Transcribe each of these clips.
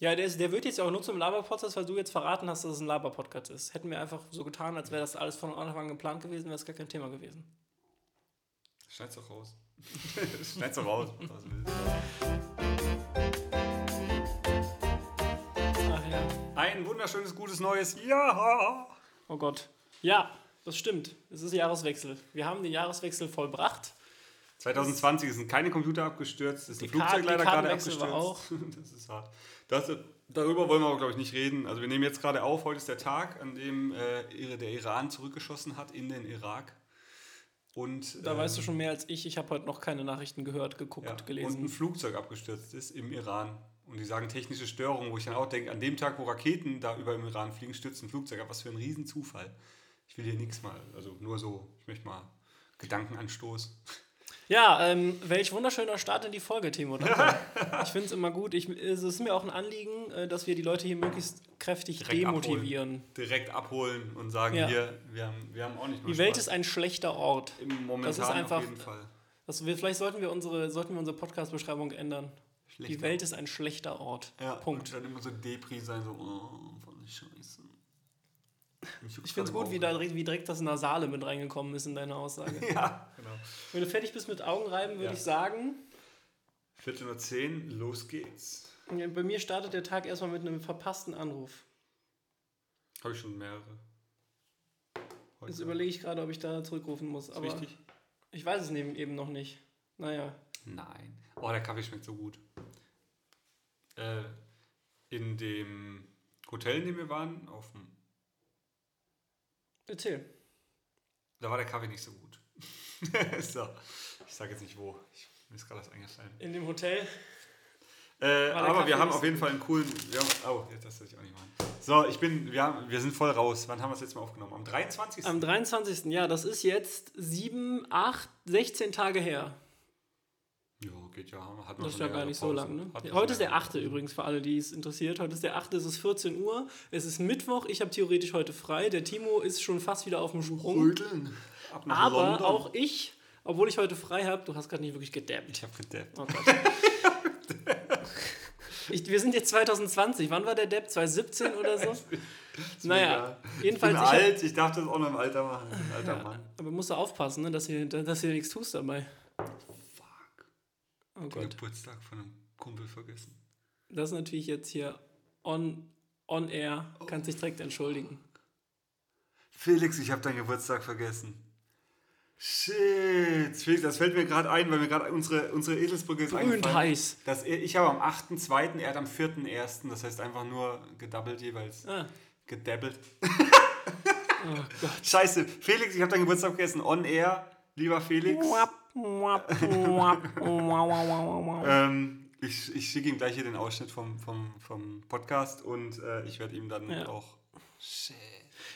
Ja, der, ist, der wird jetzt auch nur zum Laber-Podcast, weil du jetzt verraten hast, dass es ein Laber-Podcast ist. Hätten wir einfach so getan, als wäre das alles von Anfang an geplant gewesen, wäre es gar kein Thema gewesen. Schneid's doch raus. Schneid's doch raus. Was willst. Ach ja. Ein wunderschönes, gutes neues Ja! Oh Gott. Ja, das stimmt. Es ist Jahreswechsel. Wir haben den Jahreswechsel vollbracht. 2020 sind keine Computer abgestürzt, ist ein Flugzeug leider gerade Kartenwechsel war abgestürzt. Das ist hart. Das, darüber wollen wir aber, glaube ich, nicht reden. Also wir nehmen jetzt gerade auf, heute ist der Tag, an dem äh, der Iran zurückgeschossen hat in den Irak. Und, Da ähm, weißt du schon mehr als ich. Ich habe heute noch keine Nachrichten gehört, geguckt, ja, und ein gelesen. Flugzeug abgestürzt ist im Iran. Und die sagen technische Störung, wo ich dann auch denke, an dem Tag, wo Raketen da über im Iran fliegen, stürzt ein Flugzeug ab. Was für ein Riesenzufall. Ich will hier nichts mal, also nur so, ich möchte mal Gedankenanstoß. Ja, ähm, welch wunderschöner Start in die Folge, Timo. Danke. ich finde es immer gut. Ich, es ist mir auch ein Anliegen, äh, dass wir die Leute hier möglichst kräftig Direkt demotivieren. Abholen, direkt abholen und sagen, Ja. hier, wir haben, wir haben auch nicht nur Die Welt ist ein schlechter Ort. Im Momentan das ist einfach- auf jeden Fall. Das, wir, vielleicht sollten wir unsere, sollten wir unsere Podcast-Beschreibung ändern. Die Schlechter. Welt ist ein schlechter Ort. Ja, Punkt. Und dann immer so Depri sein, so, oh, voll Scheiße. Ich finde es gut, wie, da, direkt- wie direkt das Nasale mit reingekommen ist in deine Aussage. Ja, genau. Wenn du fertig bist mit Augenreiben, würde Ja. ich sagen, Viertel nur zehn, los geht's. bei mir startet der Tag erstmal mit einem verpassten Anruf. Habe ich schon mehrere. Heute. Jetzt überlege ich gerade, ob ich da zurückrufen muss. Ist Aber wichtig? ich weiß es neben eben noch nicht. Naja. Nein. Oh, der Kaffee schmeckt so gut. Äh, in dem Hotel, in dem wir waren, auf dem, Erzähl. da war der Kaffee nicht so gut. so, ich sage jetzt nicht wo. Ich, mir ist gerade das eingefallen. In dem Hotel. Äh, aber wir haben auf jeden Fall einen coolen. Haben, oh, jetzt das soll ich auch nicht machen. So, ich bin, wir, haben, wir sind voll raus. Wann haben wir es jetzt mal aufgenommen? Am 23. Am 23. Ja, das ist jetzt 7, 8, 16 Tage her. Ja, geht ja. Hat Das ist ja gar nicht so Pause. lang, ne? Heute ist der längere 8. Pause. übrigens, für alle, die es interessiert. Heute ist der 8. Es ist 14 Uhr. Es ist Mittwoch. Ich habe theoretisch heute frei. Der Timo ist schon fast wieder auf dem Sprung. Aber London. auch ich, obwohl ich heute frei habe, du hast gerade nicht wirklich gedappt. Ich habe gedappt. Oh ich, wir sind jetzt 2020. Wann war der Depp? 2017 oder so? naja, Ich jedenfalls. bin ich hab- alt, ich darf das auch noch im Alter machen. Ich alter Ja, Mann. aber musst du aufpassen, ne, dass du dass nichts tust dabei. Oh Den Gott. Geburtstag von einem Kumpel vergessen. Das ist natürlich jetzt hier on, on air. Kannst dich direkt entschuldigen. Felix, ich habe deinen Geburtstag vergessen. Shit. Felix, das fällt mir gerade ein, weil mir gerade unsere, unsere Eselsbrücke ist Brühend heiß. Das, ich habe am 8.2., er hat am 4.1., das heißt einfach nur gedoubled jeweils. Ah, Gedabbelt. oh Gott. Scheiße. Felix, ich habe deinen Geburtstag vergessen. On air, lieber Felix. Ähm, ich ich schicke ihm gleich hier den Ausschnitt vom, vom, vom Podcast und äh, ich werde ihm dann Ja. auch. Shit.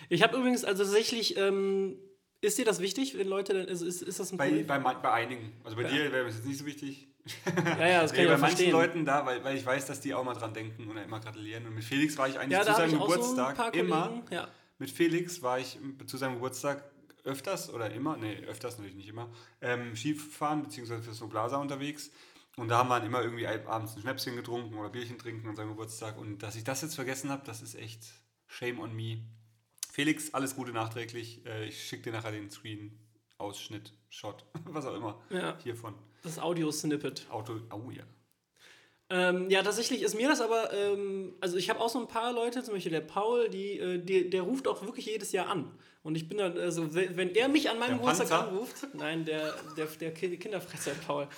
Ich habe übrigens, also tatsächlich, ähm, ist dir das wichtig, wenn Leute, dann- also ist, ist das ein Bei, Problem? bei, bei einigen. Also bei dir wäre es jetzt nicht so wichtig. ja, ja, das kann Nee, ich bei manchen verstehen. Leuten da, weil, weil ich weiß, dass die auch mal dran denken und immer gratulieren. Und mit Felix war ich eigentlich ja, zu seinem so Geburtstag paar immer. Ja. Mit Felix war ich zu seinem Geburtstag öfters oder immer, nee, öfters natürlich nicht immer, ähm, Skifahren bzw. für Snowblaser unterwegs. Und da haben wir dann immer irgendwie abends ein Schnäpschen getrunken oder Bierchen trinken an seinem Geburtstag. Und dass ich das jetzt vergessen habe, das ist echt shame on me. Felix, alles Gute nachträglich. Äh, ich schicke dir nachher den Screen, Ausschnitt, Shot, was auch immer Ja. hiervon. Das Audio-Snippet. Auto, oh ja. Ähm, ja, tatsächlich ist mir das aber, ähm, also ich habe auch so ein paar Leute, zum Beispiel der Paul, die, äh, die, der ruft auch wirklich jedes Jahr an. Und ich bin dann, also wenn er mich an meinem Der Geburtstag anruft, nein, der, der, der Ki- Kinderfresser Paul.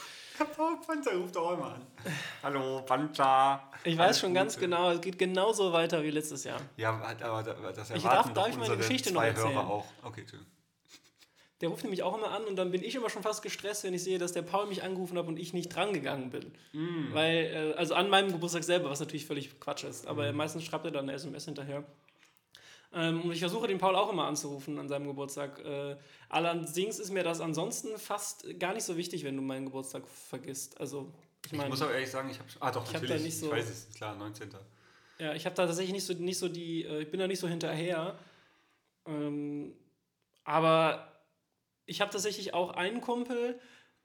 Paul Panzer ruft auch immer an. Hallo, Panzer. Ich weiß schon ganz Gute. genau, es geht genauso weiter wie letztes Jahr. Ja, aber da- das Ich erwarten darf- darf doch ich meine Geschichte noch erzählen? Hörer auch. Okay, Entschuldigung. Der ruft nämlich auch immer an und dann bin ich immer schon fast gestresst, wenn ich sehe, dass der Paul mich angerufen hat und ich nicht drangegangen bin. Mm. Weil, äh, also an meinem Geburtstag selber, was natürlich völlig Quatsch ist. Aber meistens schreibt er dann eine SMS hinterher. Ähm, und ich versuche den Paul auch immer anzurufen an seinem Geburtstag. Äh, allerdings ist mir das ansonsten fast gar nicht so wichtig, wenn du meinen Geburtstag vergisst. Also, ich Ich meine, muss aber ehrlich sagen, ich habe. Ah, doch, Ich hab da natürlich. nicht so- ich weiß es, klar, 19. ja, ich habe da tatsächlich nicht so, nicht so die, äh, ich bin da nicht so hinterher. Ähm, aber ich habe tatsächlich auch einen Kumpel,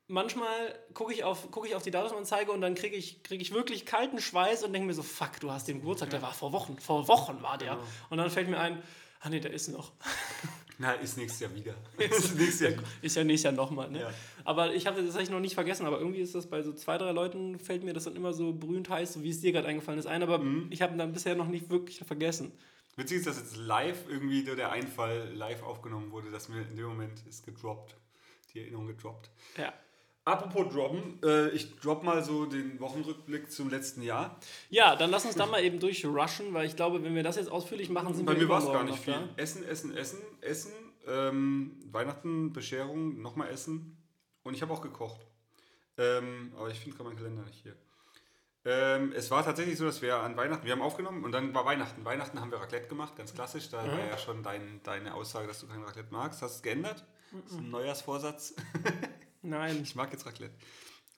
manchmal gucke ich, auf, guck ich auf die Datumsanzeige und dann kriege ich, krieg ich wirklich kalten Schweiß und denke mir so, fuck, du hast den Geburtstag, der war vor Wochen, vor Wochen war der. Genau. Und dann fällt mir ein, ah nee, der ist noch. Na, ist nächstes Jahr wieder. ist nächstes Jahr. Ist ja nächstes Jahr nochmal, ne? Ja. Aber ich habe das tatsächlich noch nicht vergessen, aber irgendwie ist das bei so zwei, drei Leuten, fällt mir das dann immer so brühend heiß, so wie es dir gerade eingefallen ist, ein, aber Mhm. ich habe dann bisher noch nicht wirklich vergessen. Witzig ist, dass jetzt live irgendwie der Einfall live aufgenommen wurde, dass mir in dem Moment ist gedroppt. Die Erinnerung gedroppt. Ja. Apropos droppen, äh, ich drop mal so den Wochenrückblick zum letzten Jahr. Ja, dann lass uns da mal eben durchrushen, weil ich glaube, wenn wir das jetzt ausführlich machen, sind Bei wir mir war es gar nicht viel. da. Essen, Essen, Essen, Essen, ähm, Weihnachten, Bescherung, nochmal Essen. Und ich habe auch gekocht. Ähm, aber ich finde gerade meinen Kalender nicht hier. Ähm, es war tatsächlich so, dass wir an Weihnachten, wir haben aufgenommen und dann war Weihnachten. Weihnachten haben wir Raclette gemacht, ganz klassisch. Da war ja schon dein, deine Aussage, dass du kein Raclette magst. Hast du es geändert? Das ist ein Neujahrsvorsatz. Nein. Ich mag jetzt Raclette.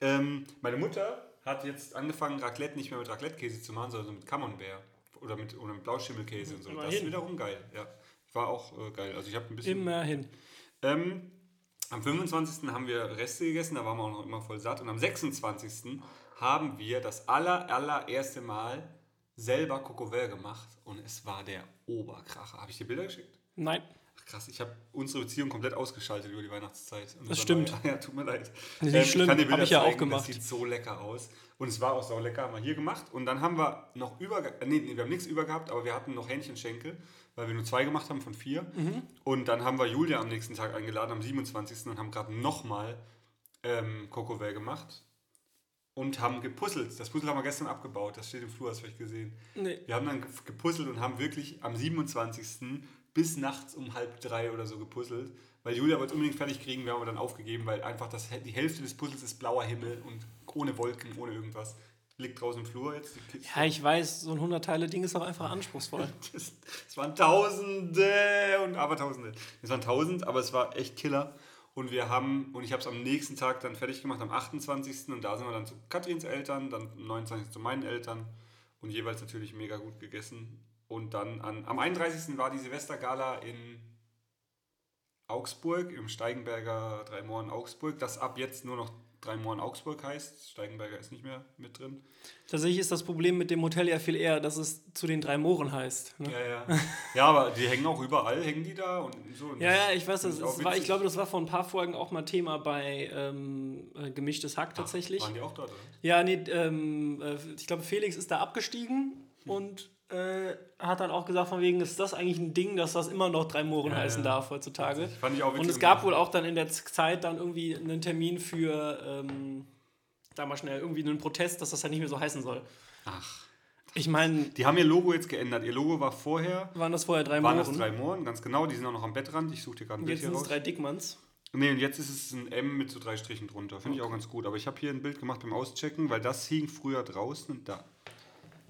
Ähm, meine Mutter hat jetzt angefangen, Raclette nicht mehr mit Raclette-Käse zu machen, sondern mit Camembert. Oder mit, oder mit Blauschimmelkäse und so. Das ist Immerhin. wiederum geil. Ja. War auch äh, geil. Also ich habe ein bisschen. Immerhin. Ähm, am 25. haben wir Reste gegessen, da waren wir auch noch immer voll satt. Und am 26. haben wir das aller, allererste Mal selber Cocovel gemacht. Und es war der Oberkracher. Habe ich dir Bilder geschickt? Nein. Ach, krass, ich habe unsere Beziehung komplett ausgeschaltet über die Weihnachtszeit. Und Das stimmt. neu- Ja, tut mir leid. Das ist nicht schlimm, kann dir hab Bilder ich ja auch gemacht. Das sieht so lecker aus. Und es war auch so lecker, haben wir hier gemacht. Und dann haben wir noch über, äh, nee, nee, wir haben nichts über gehabt, aber wir hatten noch Hähnchenschenkel, weil wir nur zwei gemacht haben von vier. Mhm. Und dann haben wir Julia am nächsten Tag eingeladen, am 27. und haben gerade nochmal ähm, Cocovel gemacht. Und haben gepuzzelt. Das Puzzle haben wir gestern abgebaut. Das steht im Flur, hast du vielleicht gesehen. Nee. Wir haben dann ge- gepuzzelt und haben wirklich am 27. bis nachts um halb drei oder so gepuzzelt. Weil Julia wollte es unbedingt fertig kriegen, wir haben dann aufgegeben, weil einfach das, die Hälfte des Puzzles ist blauer Himmel und ohne Wolken, ohne irgendwas. Liegt draußen im Flur jetzt. Ja, ich weiß, so ein 100-Teile-Ding ist auch einfach anspruchsvoll. Das, es waren Tausende und aber Tausende. Es waren Tausend, aber es war echt Killer. Und wir haben, und ich habe es am nächsten Tag dann fertig gemacht, am 28. Und da sind wir dann zu Katrins Eltern, dann am 29. zu meinen Eltern und jeweils natürlich mega gut gegessen. Und dann an, am 31. war die Silvestergala in Augsburg, im Steigenberger Drei Mohren Augsburg, das ab jetzt nur noch Drei Mohren Augsburg heißt. Steigenberger ist nicht mehr mit drin. Tatsächlich ist das Problem mit dem Hotel ja viel eher, dass es zu den drei Mooren heißt. Ne? Ja, ja. Ja, aber die hängen auch überall, hängen die da und so. Und Ja, das ja, ich weiß, das es war, ich glaube, das war vor ein paar Folgen auch mal Thema bei ähm, äh, Gemischtes Hack tatsächlich. Waren die auch dort, oder? Ja, nee, ähm, äh, ich glaube, Felix ist da abgestiegen Hm. und äh, hat dann auch gesagt, von wegen, ist das eigentlich ein Ding, dass das immer noch drei Mohren Ja, heißen ja. darf heutzutage. Fand ich auch Und es gab wohl auch dann in der Zeit dann irgendwie einen Termin für, ähm, da mal schnell, irgendwie einen Protest, dass das halt nicht mehr so heißen soll. Ach. Ich meine, Die haben ihr Logo jetzt geändert. Ihr Logo war vorher, waren das vorher drei waren Mohren? das drei Mohren, ganz genau. Die sind auch noch am Bettrand. Ich suche dir gerade ein Bild jetzt sind es drei Dickmanns. Nee, und jetzt ist es ein M mit so drei Strichen drunter. Finde ich auch ganz gut. Aber ich habe hier ein Bild gemacht beim Auschecken, weil das hing früher draußen und da.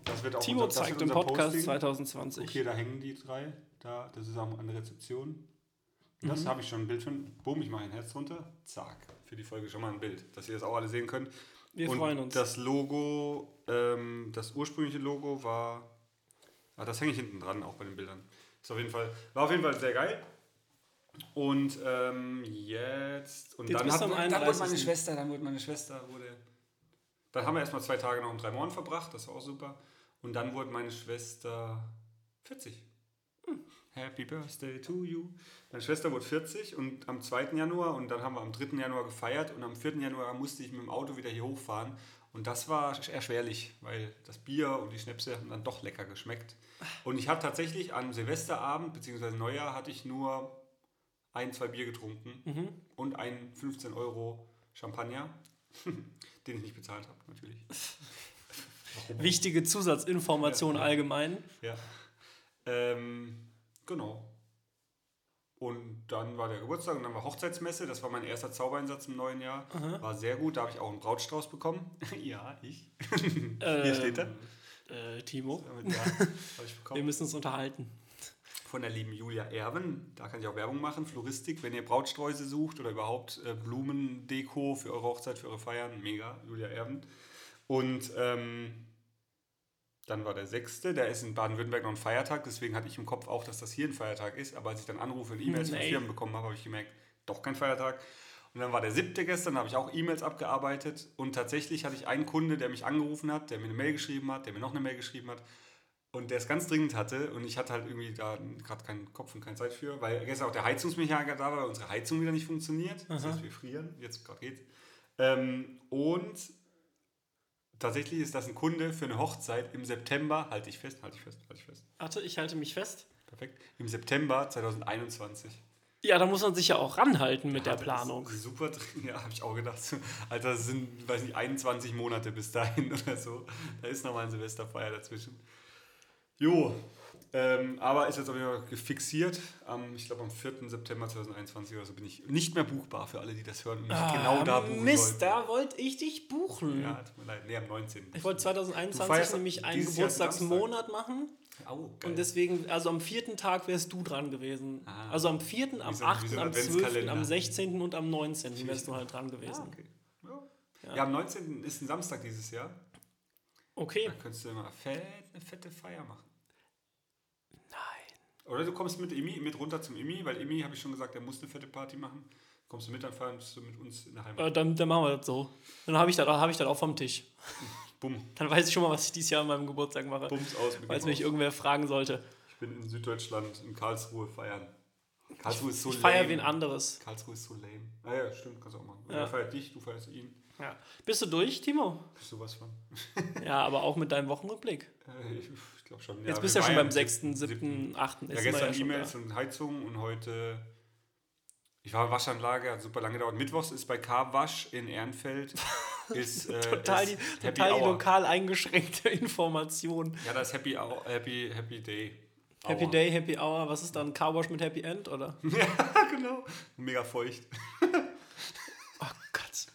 Das wird auch Timo unser- zeigt im Podcast Posting. 2020. Okay, da hängen die drei. Da, das ist auch eine Rezeption. Mhm. Das habe ich schon ein Bild von. Boom, ich mache ein Herz runter. Zack. Für die Folge schon mal ein Bild, dass ihr das auch alle sehen könnt. Wir und freuen uns. Das Logo, ähm, das ursprüngliche Logo war. Ah, das hänge ich hinten dran, auch bei den Bildern. Ist auf jeden Fall, war auf jeden Fall sehr geil. Und ähm, jetzt. Und Jetzt dann, hat, am dann wurde meine 31.. Schwester, dann wurde meine Schwester, wurde. Dann haben wir erstmal zwei Tage noch im Drei verbracht, das war auch super. Und dann wurde meine Schwester 40. Happy Birthday to you. Meine Schwester wurde 40 und am 2. Januar und dann haben wir am 3. Januar gefeiert und am 4. Januar musste ich mit dem Auto wieder hier hochfahren. Und das war erschwerlich, weil das Bier und die Schnäpse haben dann doch lecker geschmeckt. Und ich hatte tatsächlich am Silvesterabend bzw. Neujahr hatte ich nur ein, zwei Bier getrunken Mhm. und einen 15 Euro Champagner, den ich nicht bezahlt habe, natürlich. Wichtige Zusatzinformation Ja. allgemein. Ja. Ähm, genau. Und dann war der Geburtstag und dann war Hochzeitsmesse. Das war mein erster Zaubereinsatz im neuen Jahr. War sehr gut. Da habe ich auch einen Brautstrauß bekommen. ja, ich. Hier steht er. Äh, Timo, Ja, wir müssen uns unterhalten. Von der lieben Julia Erwen. Da kann ich auch Werbung machen. Floristik, wenn ihr Brautsträuße sucht oder überhaupt äh, Blumendeko für eure Hochzeit, für eure Feiern. Mega, Julia Erwen. Und ähm, dann war der sechste, der ist in Baden-Württemberg noch ein Feiertag, deswegen hatte ich im Kopf auch, dass das hier ein Feiertag ist. Aber als ich dann Anrufe und E-Mails von Nee. Firmen bekommen habe, habe ich gemerkt, doch kein Feiertag. Und dann war der siebte gestern, habe ich auch E-Mails abgearbeitet. Und tatsächlich hatte ich einen Kunde, der mich angerufen hat, der mir eine Mail geschrieben hat, der mir noch eine Mail geschrieben hat. Und der es ganz dringend hatte. Und ich hatte halt irgendwie da gerade keinen Kopf und keine Zeit für, weil gestern auch der Heizungsmechaniker da war, weil unsere Heizung wieder nicht funktioniert. Das heißt, wir frieren. Jetzt gerade geht's. Ähm, und tatsächlich ist das ein Kunde für eine Hochzeit im September. Halte ich fest, halte ich fest, halte ich fest. Warte, ich halte mich fest. Perfekt. Im September 2021. Ja, da muss man sich ja auch ranhalten mit der Ja, das Planung. Super dringend, ja, habe ich auch gedacht. Alter, das sind, weiß nicht, 21 Monate bis dahin oder so. Da ist nochmal ein Silvesterfeier dazwischen. Jo, ähm, aber ist jetzt auf jeden Fall gefixiert. Am, ich glaube, am 4. September 2021 oder so bin ich nicht mehr buchbar für alle, die das hören und mich genau da buchen Ah, Mist, wollten. da wollte ich dich buchen. Ja, tut mir leid. Nee, am 19. Ich wollte Du 2021 feierst nämlich einen Geburtstagsmonat machen. Au, geil. Und deswegen, also am vierten Tag wärst du dran gewesen. Ah. Also am vierten, am Wie so ein- wie 8., so am 12., Adventskalender. am 16. und am 19. wärst du halt dran gewesen. Ah, okay. Ja. ja, am 19. ist ein Samstag dieses Jahr. Okay. Da könntest du immer fett, eine fette Feier machen. Oder du kommst mit Imi, mit runter zum Imi, weil Imi, habe ich schon gesagt, der muss eine fette Party machen. Kommst du mit, dann fahrst du mit uns in der Heimat. Äh, dann, dann machen wir das so. Dann habe ich, das- hab ich das auch vom Tisch. Bumm, Dann weiß ich schon mal, was ich dieses Jahr an meinem Geburtstag mache. bums aus. Falls mich aus. irgendwer fragen sollte. Ich bin in Süddeutschland, in Karlsruhe feiern. Karlsruhe ist so Ich feiere lame. wen anderes. Karlsruhe ist so lame. Ah ja, stimmt, kannst du auch machen. Ja. Er feiert dich, du feierst ihn. Ja. Bist du durch, Timo? Bist du was von? Ja, aber auch mit deinem Wochenrückblick. Äh, ich ich glaube schon. Jetzt Ja, bist du ja schon beim 6., 7., 8. Ja, gestern E-Mails und Heizung und heute. Ich war Waschanlage, hat super lange gedauert. Mittwochs ist bei Carwasch in Ehrenfeld. Ist, äh, Total, ist die, Happy total die lokal eingeschränkte Information. Ja, das ist Happy, Hour, Happy, Happy Day. Happy Hour. Day, Happy Hour. Was ist dann? Carwash mit Happy End, oder? Ja, genau. Mega feucht. Oh Gott.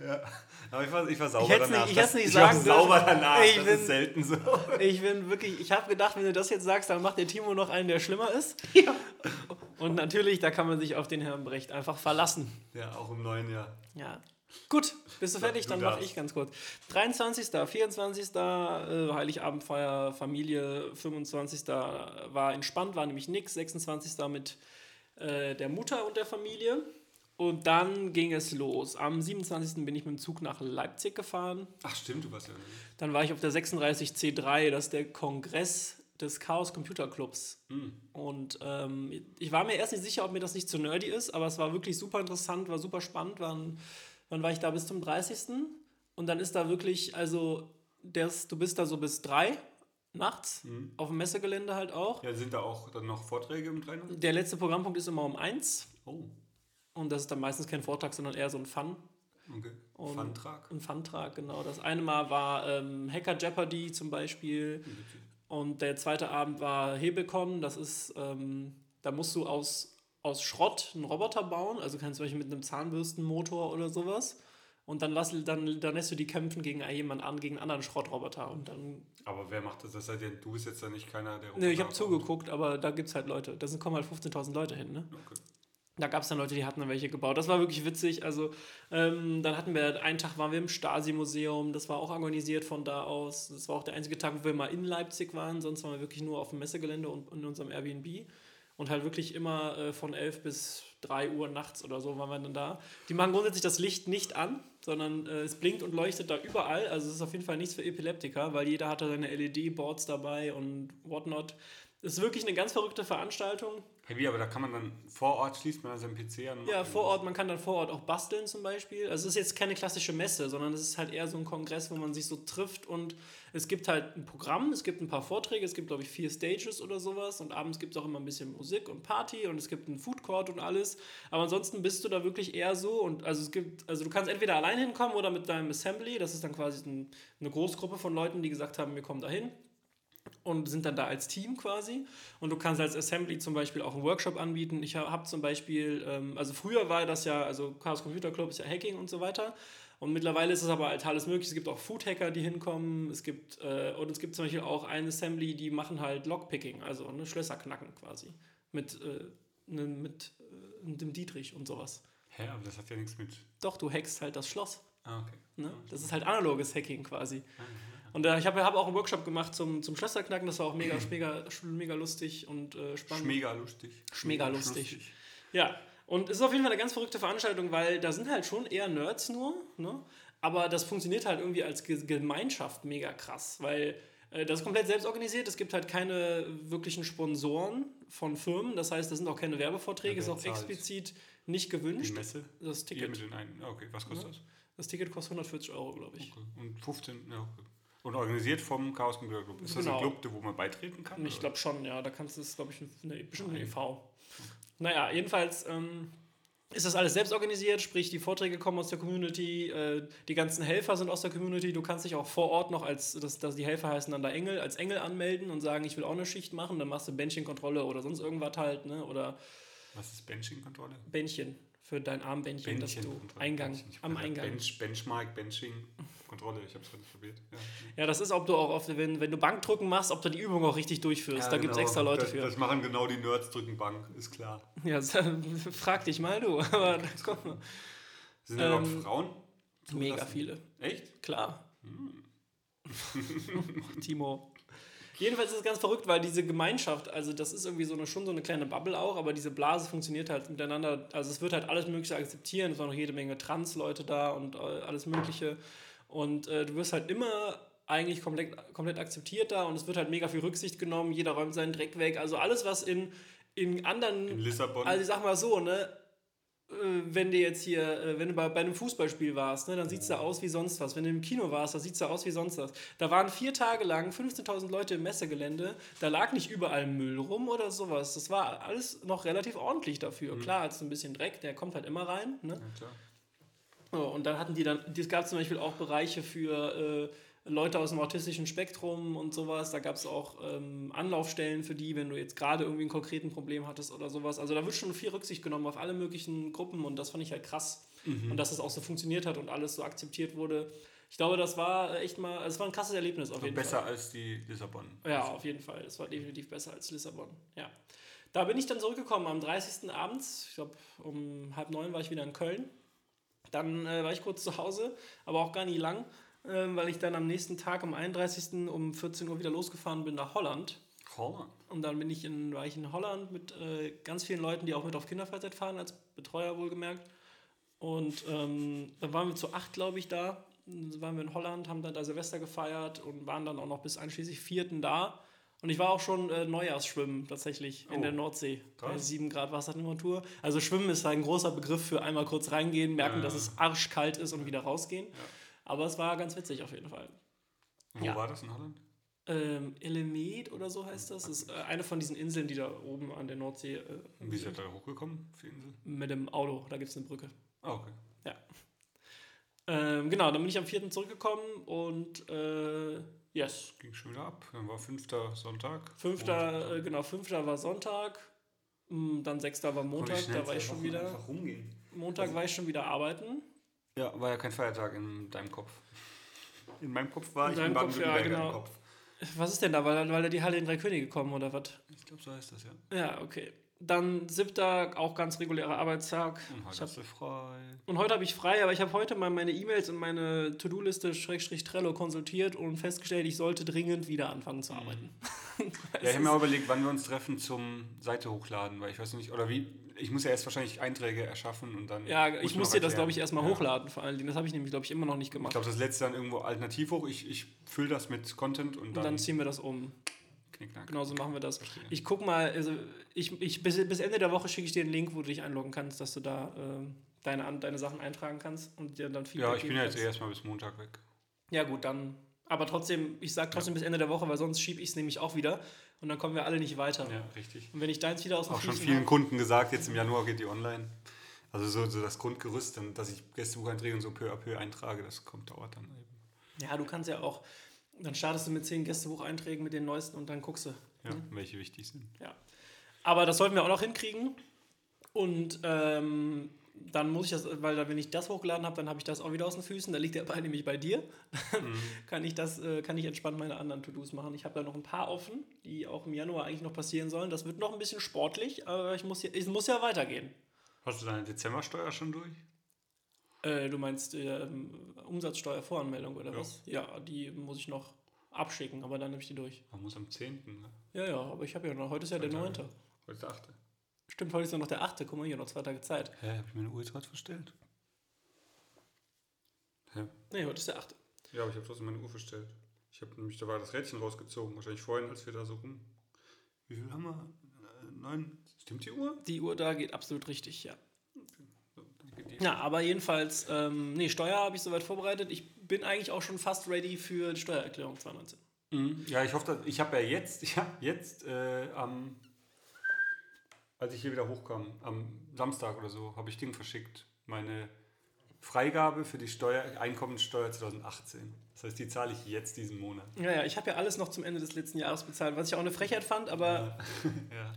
Ja. Aber ich war, ich war sauber Ich danach. nicht- ich Das- nicht ich war sagen sauber dürfen. danach. Ich das bin- ist selten so. Ich bin wirklich, ich habe gedacht, wenn du das jetzt sagst, dann macht der Timo noch einen, der schlimmer ist. Ja. Und natürlich, da kann man sich auf den Herrn Brecht einfach verlassen. Ja, auch im neuen Jahr. Ja. Gut, bist du fertig? du Dann mache ich ganz kurz. 23., 24. Äh, Heiligabendfeier, Familie, 25. war entspannt, war nämlich nix. 26. mit äh, der Mutter und der Familie. Und dann ging es los. Am 27. bin ich mit dem Zug nach Leipzig gefahren. Ach, stimmt, du warst ja. Dann war ich auf der 36C3, das ist der Kongress des Chaos Computer Clubs. Und ähm, ich war mir erst nicht sicher, ob mir das nicht zu nerdy ist, aber es war wirklich super interessant, war super spannend. Wann, wann war ich da bis zum 30. Und dann ist da wirklich, also das, du bist da so bis drei nachts, auf dem Messegelände halt auch. Ja, sind da auch dann noch Vorträge mit rein? Der letzte Programmpunkt ist immer um eins. Oh, Und das ist dann meistens kein Vortrag, sondern eher so ein Fun. okay. Und- Funtrag. Ein Funtrag, genau. Das eine Mal war ähm, Hacker Jeopardy zum Beispiel. Und der zweite Abend war Hebelcon. Das ist, ähm, da musst du aus, aus Schrott einen Roboter bauen. Also kannst du zum Beispiel mit einem Zahnbürstenmotor oder sowas. Und dann, lass, dann, dann lässt du die kämpfen gegen jemanden an, gegen einen anderen Schrottroboter. Und dann. Aber wer macht das? das ihr, du bist jetzt da nicht keiner, der. Ne, ich habe Roboter zugeguckt, aber da gibt es halt Leute. Da sind, kommen halt 15.000 Leute hin, ne? Okay. Da gab es dann Leute, die hatten dann welche gebaut. Das war wirklich witzig. Also, ähm, dann hatten wir, einen Tag waren wir im Stasi-Museum. Das war auch organisiert von da aus. Das war auch der einzige Tag, wo wir mal in Leipzig waren. Sonst waren wir wirklich nur auf dem Messegelände und in unserem Airbnb. Und halt wirklich immer äh, von 11 bis 3 Uhr nachts oder so waren wir dann da. Die machen grundsätzlich das Licht nicht an, sondern äh, es blinkt und leuchtet da überall. Also es ist auf jeden Fall nichts für Epileptiker, weil jeder hatte seine LED-Boards dabei und whatnot. Es ist wirklich eine ganz verrückte Veranstaltung. Hey, wie, aber da kann man dann vor Ort schließt man dann seinen PC an. Ja, vor Ort, man kann dann vor Ort auch basteln zum Beispiel. Also es ist jetzt keine klassische Messe, sondern es ist halt eher so ein Kongress, wo man sich so trifft und es gibt halt ein Programm, es gibt ein paar Vorträge, es gibt glaube ich vier Stages oder sowas und abends gibt es auch immer ein bisschen Musik und Party und es gibt einen Food Court und alles. Aber ansonsten bist du da wirklich eher so und also es gibt, also du kannst entweder allein hinkommen oder mit deinem Assembly, das ist dann quasi ein, eine Großgruppe von Leuten, die gesagt haben, wir kommen da hin und sind dann da als Team quasi. Und du kannst als Assembly zum Beispiel auch einen Workshop anbieten. Ich habe zum Beispiel, ähm, also früher war das ja, also Chaos Computer Club ist ja Hacking und so weiter. Und mittlerweile ist es aber halt alles möglich. Es gibt auch Food-Hacker, die hinkommen. Es gibt, äh, und es gibt zum Beispiel auch eine Assembly, die machen halt Lockpicking, also ne, Schlösser knacken quasi. Mit, äh, ne, mit äh, dem Dietrich und sowas. Hä, aber das hat ja nichts mit. Doch, du hackst halt das Schloss. Ah, okay. Ne? Das ist halt analoges Hacking quasi. Und äh, ich habe hab auch einen Workshop gemacht zum, zum Schlösserknacken, das war auch mega, mega, mega lustig und äh, spannend. Schmega lustig. Schmega lustig. Ja, Und es ist auf jeden Fall eine ganz verrückte Veranstaltung, weil da sind halt schon eher Nerds nur, ne? aber das funktioniert halt irgendwie als Ge- Gemeinschaft mega krass, weil äh, das ist komplett selbst organisiert. Es gibt halt keine wirklichen Sponsoren von Firmen, das heißt, da sind auch keine Werbevorträge, Ja, ist auch explizit nicht Die gewünscht. Messe? Das Ticket. mit den einen. Okay, was kostet das? Das Ticket kostet 140 Euro, glaube ich. Okay. Und 15, ja, okay. Und organisiert vom Chaos Computer Club. Ist das Genau. ein Club, wo man beitreten kann? Ich glaube schon, ja. Da kannst du es, glaube ich, eine, bestimmt eine Nein. e.V. Naja, jedenfalls ähm, ist das alles selbst organisiert, sprich, die Vorträge kommen aus der Community, äh, die ganzen Helfer sind aus der Community. Du kannst dich auch vor Ort noch als, das, das, die Helfer heißen dann da Engel, als Engel anmelden und sagen, ich will auch eine Schicht machen. Dann machst du Bändchenkontrolle oder sonst irgendwas halt, ne? Oder Was ist Benching-Kontrolle? Bändchen für dein Armbändchen, dass du Bändchenkontrolle. Eingang, Bändchen. Am hab Eingang. Bench, Benchmark, Benching, Kontrolle. Ich habe es gerade probiert. Ja. Ja, das ist, ob du auch, auf, wenn, wenn du Bankdrücken machst, ob du die Übung auch richtig durchführst. da gibt es extra Leute genau. das, für. Das machen genau die Nerds, drücken Bank, ist klar. Ja, frag dich mal du. Aber guck mal. Sind da Ähm, überhaupt Frauen? Mega viele. Echt? Klar. Timo. Jedenfalls ist es ganz verrückt, weil diese Gemeinschaft, also das ist irgendwie so eine, schon so eine kleine Bubble auch, aber diese Blase funktioniert halt miteinander. Also es wird halt alles Mögliche akzeptieren. Es waren noch jede Menge Trans-Leute da und äh, alles Mögliche. Und äh, du wirst halt immer eigentlich komplett, komplett akzeptiert da und es wird halt mega viel Rücksicht genommen. Jeder räumt seinen Dreck weg. Also alles, was in, in anderen In Lissabon? also ich sag mal so, ne? Äh, Wenn du jetzt hier, äh, wenn du bei, bei einem Fußballspiel warst, ne, dann sieht es da aus wie sonst was. Wenn du im Kino warst, dann sieht es da aus wie sonst was. Da waren vier Tage lang 15.000 Leute im Messegelände. Da lag nicht überall Müll rum oder sowas. Das war alles noch relativ ordentlich dafür. Klar, hat es ein bisschen Dreck, der kommt halt immer rein. Ne? ja, klar. So, und dann hatten die dann, es gab zum Beispiel auch Bereiche für äh, Leute aus dem autistischen Spektrum und sowas. Da gab es auch ähm, Anlaufstellen für die, wenn du jetzt gerade irgendwie ein konkreten Problem hattest oder sowas. Also da wird schon viel Rücksicht genommen auf alle möglichen Gruppen und das fand ich halt krass. Und dass es auch so funktioniert hat und alles so akzeptiert wurde. Ich glaube, das war echt mal, es war ein krasses Erlebnis auf jeden besser Fall. als die Lissabon. Ja, auf jeden Fall. Es war definitiv besser als Lissabon. Ja. Da bin ich dann zurückgekommen am 30. abends. Ich glaube, um halb neun war ich wieder in Köln. Dann äh, war ich kurz zu Hause, aber auch gar nicht lang, weil ich dann am nächsten Tag, am 31. um 14 Uhr wieder losgefahren bin nach Holland. Holland. Und dann bin ich in, war ich in Holland mit äh, ganz vielen Leuten, die auch mit auf Kinderfreizeit fahren, als Betreuer wohlgemerkt. Und ähm, dann waren wir zu acht, glaube ich, da. Dann waren wir in Holland, haben dann da Silvester gefeiert und waren dann auch noch bis einschließlich vierten da. Und ich war auch schon äh, Neujahrsschwimmen tatsächlich in Oh, der Nordsee bei krass. 7 Grad Wassertemperatur. Also Schwimmen ist ein großer Begriff für einmal kurz reingehen, merken, Ja. dass es arschkalt ist und wieder rausgehen. Aber es war ganz witzig auf jeden Fall. Wo Ja. war das in Holland? Ähm, Elemet oder so heißt das. Das ist äh, eine von diesen Inseln, die da oben an der Nordsee äh, wie seid ihr da hochgekommen die Insel? mit dem Auto, da gibt es eine Brücke. Ah, okay. Ja. Ähm, genau, dann bin ich am 4. zurückgekommen und äh, yes. Ging schon wieder ab. Dann war fünfter Sonntag. Fünfter, äh, genau, fünfter war Sonntag, mm, dann sechster war Montag, da war ich schon wieder. rumgehen. Montag war ich schon wieder arbeiten. Ja, war ja kein Feiertag in deinem Kopf. In meinem Kopf war In ich in Kopf, ja, Baden-Württemberg genau. im Kopf. Was ist denn da? Weil, weil da die Halle in drei Könige kommen oder was? Ich glaube, so heißt das, ja. Ja, okay. Dann siebter, auch ganz regulärer Arbeitstag. Und heute hab, hast du frei. und heute habe ich frei, aber ich habe heute mal meine E-Mails und meine To-Do-Liste Schrägstrich Trello konsultiert und festgestellt, ich sollte dringend wieder anfangen zu arbeiten. Ja, ich habe mir auch überlegt, wann wir uns treffen zum Seite hochladen, weil ich weiß nicht, oder wie, ich muss ja erst wahrscheinlich Einträge erschaffen und dann. Ja, ich muss dir das, glaube ich, erstmal ja. hochladen vor allen Dingen. Das habe ich nämlich, glaube ich, immer noch nicht Ich gemacht. glaube, das letzte dann irgendwo alternativ hoch. Ich, ich fülle das mit Content und Und dann, dann ziehen wir das um. knickknack. Genau so machen wir das. Verstehe. Ich guck mal, also ich, ich, bis, bis Ende der Woche schicke ich dir einen Link, wo du dich einloggen kannst, dass du da ähm, deine, deine Sachen eintragen kannst und dir dann Feedback Ja, ich bin ja jetzt kannst. eh erstmal bis Montag weg. Ja, gut, dann. Aber trotzdem, ich sage trotzdem bis Ende der Woche, weil sonst schiebe ich es nämlich auch wieder und dann kommen wir alle nicht weiter. Ja, richtig. Und wenn ich deins wieder aus den Auch schon Füßen vielen hab- Kunden gesagt, jetzt im Januar geht die online. Also so, so das Grundgerüst, dann, dass ich Gästebucheinträge und so peu à peu eintrage, das kommt, dauert dann eben. Ja, du kannst ja auch, dann startest du mit zehn Gästebucheinträgen mit den neuesten und dann guckst du. Ja, welche wichtig sind. Ja. Aber das sollten wir auch noch hinkriegen. Und ähm, dann muss ich das, weil da, wenn ich das hochgeladen habe, dann habe ich das auch wieder aus den Füßen. Da liegt der Ball nämlich bei dir. Dann kann ich das, äh, kann ich entspannt meine anderen To-Dos machen. Ich habe da noch ein paar offen, die auch im Januar eigentlich noch passieren sollen. Das wird noch ein bisschen sportlich, aber ich muss, ja- es muss ja weitergehen. Hast du deine Dezembersteuer schon durch? Äh, du meinst ähm, Umsatzsteuervoranmeldung oder Ja. was? Ja, die muss ich noch abschicken, aber dann nehme ich die durch. Man muss am 10. Ne? Ja, ja, aber ich habe ja noch, heute ist ja der Zwei 9. Tage. Heute ist der 8. Stimmt, heute ist ja noch der 8. Guck mal, hier noch zwei Tage Zeit. Hä, hab ich meine Uhr jetzt gerade verstellt? Hä? Nee, heute ist der 8. Ja, aber ich habe trotzdem meine Uhr verstellt. Ich habe nämlich, da war das Rädchen rausgezogen, wahrscheinlich vorhin, als wir da so rum. Wie viel haben wir? Äh, neun. Stimmt die Uhr? Die Uhr da geht absolut richtig, ja. Ja, aber jedenfalls, ähm, nee, Steuer habe ich soweit vorbereitet. Ich bin eigentlich auch schon fast ready für die Steuererklärung 2019. Mhm. Ja, ich hoffe, dass, ich habe ja jetzt, ich habe jetzt äh, am, als ich hier wieder hochkam, am Samstag oder so, habe ich Ding verschickt. Meine Freigabe für die Steuer, Einkommensteuer 2018. Das heißt, die zahle ich jetzt diesen Monat. Ja, ja, ich habe ja alles noch zum Ende des letzten Jahres bezahlt, was ich auch eine Frechheit fand, aber ja.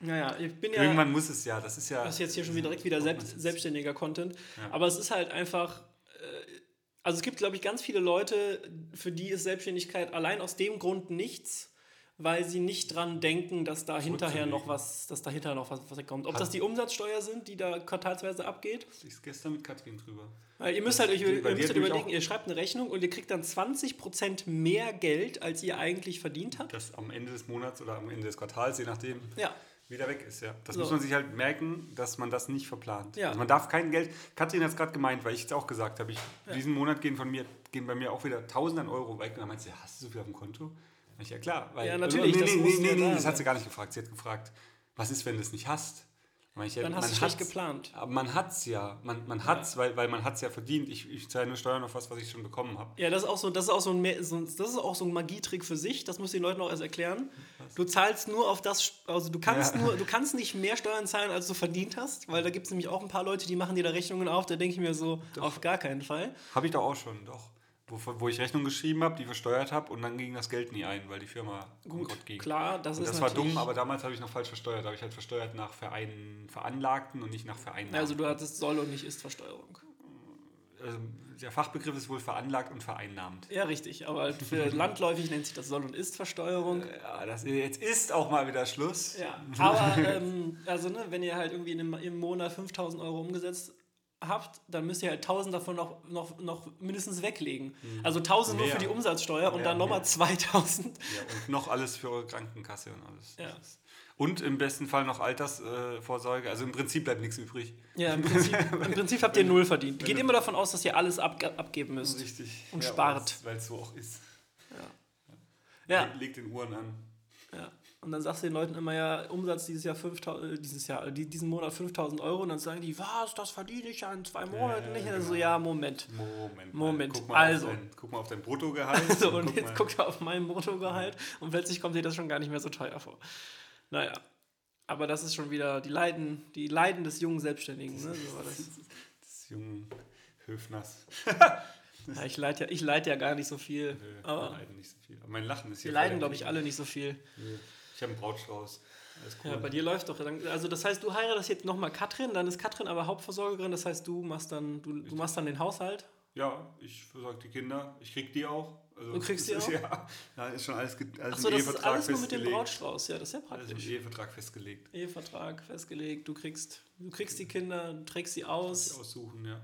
naja, ich bin ja. Irgendwann muss es ja, das ist ja. Das ist jetzt hier schon wieder direkt wieder selbst, selbstständiger Content. Aber es ist halt einfach. äh, Also es gibt, glaube ich, ganz viele Leute, für die ist Selbstständigkeit allein aus dem Grund nichts, weil sie nicht dran denken, dass da hinterher noch was, dass dahinter noch was, was kommt. Ob Hat- das die Umsatzsteuer sind, die da quartalsweise abgeht. Ich ist gestern mit Katrin drüber. Weil ihr müsst halt ihr dir müsst halt überlegen, ihr schreibt eine Rechnung und ihr kriegt dann 20% mehr Geld, als ihr eigentlich verdient habt. Das am Ende des Monats oder am Ende des Quartals, je nachdem, Ja. wieder weg ist. Ja. Das So. muss man sich halt merken, dass man das nicht verplant. Ja. Also man darf kein Geld. Katrin hat es gerade gemeint, weil ich es auch gesagt habe. Ich, Diesen Monat gehen von mir gehen bei mir auch wieder Tausende an Euro weg. Und dann meint sie, hast du so viel auf dem Konto? Ja klar. Weil, Ja, natürlich, Nee, das nee, nee, nee, ja nee, das hat sie gar nicht gefragt. Sie hat gefragt, was ist, wenn du es nicht hast? Ich, ja, Dann hast du schlecht hat's- geplant. Aber man hat es ja. Man, man hat es, weil, weil man hat es ja verdient. Ich, ich zahle nur Steuern auf was, was ich schon bekommen habe. Ja, das ist auch so, das ist auch so ein, das ist auch so ein Magietrick für sich. Das muss den Leuten auch erst erklären. Du zahlst nur auf das, also du kannst Ja. nur, du kannst nicht mehr Steuern zahlen, als du verdient hast, weil da gibt es nämlich auch ein paar Leute, die machen dir da Rechnungen auf. Da denke ich mir so, auf gar keinen Fall. Habe ich doch auch schon, doch. Wo, wo ich Rechnung geschrieben habe, die versteuert habe und dann ging das Geld nie ein, weil die Firma Gut, Gott ging. klar, das und ist das war dumm, aber damals habe ich noch falsch versteuert. Da habe ich halt versteuert nach Verein, Veranlagten und nicht nach Vereinen. Also du hattest Soll- und nicht Ist-Versteuerung. also der Fachbegriff ist wohl veranlagt und vereinnahmt. Ja, richtig. Aber für landläufig nennt sich das Soll- und Ist-Versteuerung. Ja, das, jetzt ist auch mal wieder Schluss. Ja, aber ähm, also ne, wenn ihr halt irgendwie in einem, im Monat 5000 Euro umgesetzt habt, dann müsst ihr halt 1000 davon noch, noch, noch mindestens weglegen. Also 1000 nur für die Umsatzsteuer und Mehr, dann nochmal mehr. 2000. Ja, und noch alles für eure Krankenkasse und alles. Ja. Und im besten Fall noch Altersvorsorge. Also im Prinzip bleibt nichts übrig. Ja, im Prinzip, im Prinzip habt ihr null verdient. Geht immer davon aus, dass ihr alles abge abgeben müsst. Richtig. Und Ja, spart. Weil es so auch ist. Ja, Legt den Uhren an. ja. Und dann sagst du den Leuten immer ja, Umsatz dieses Jahr 5000, äh, dieses Jahr, äh, die- diesen Monat 5000 Euro und dann sagen die, was, das verdiene ich ja in zwei Monaten nicht. Und dann so, genau. ja, Moment. Moment. Moment, Guck mal also. Auf dein, guck mal auf dein Bruttogehalt. So, und guck jetzt mal- guckt er auf mein Bruttogehalt und plötzlich kommt dir das schon gar nicht mehr so teuer vor. Naja, aber das ist schon wieder die Leiden, die Leiden des jungen Selbstständigen. Ne? So war das. des jungen Höfners. Ja, ich leide ja, ich leid ja gar nicht so viel. Nö, wir Aber leiden nicht so viel. Aber mein Lachen ist hier. wir leiden, glaube ich, alle nicht so viel. Nö. Ich habe einen Brautstrauß. Cool. Ja, bei dir läuft doch. Also das heißt, du heiratest jetzt nochmal Katrin, dann ist Katrin aber Hauptversorgerin, das heißt, du machst dann, du, du machst dann den Haushalt. Ja, ich versorge die Kinder. Ich krieg die auch. Also, Du kriegst das die ist, Ja, ja, ist schon alles, alles Achso, im das ist Ehevertrag alles nur mit dem festgelegt. Brautstrauß. Ja, das ist ja Alles im praktisch. Ehevertrag festgelegt. Ehevertrag festgelegt, du kriegst, du kriegst die Kinder, du trägst sie aus. aussuchen, ja.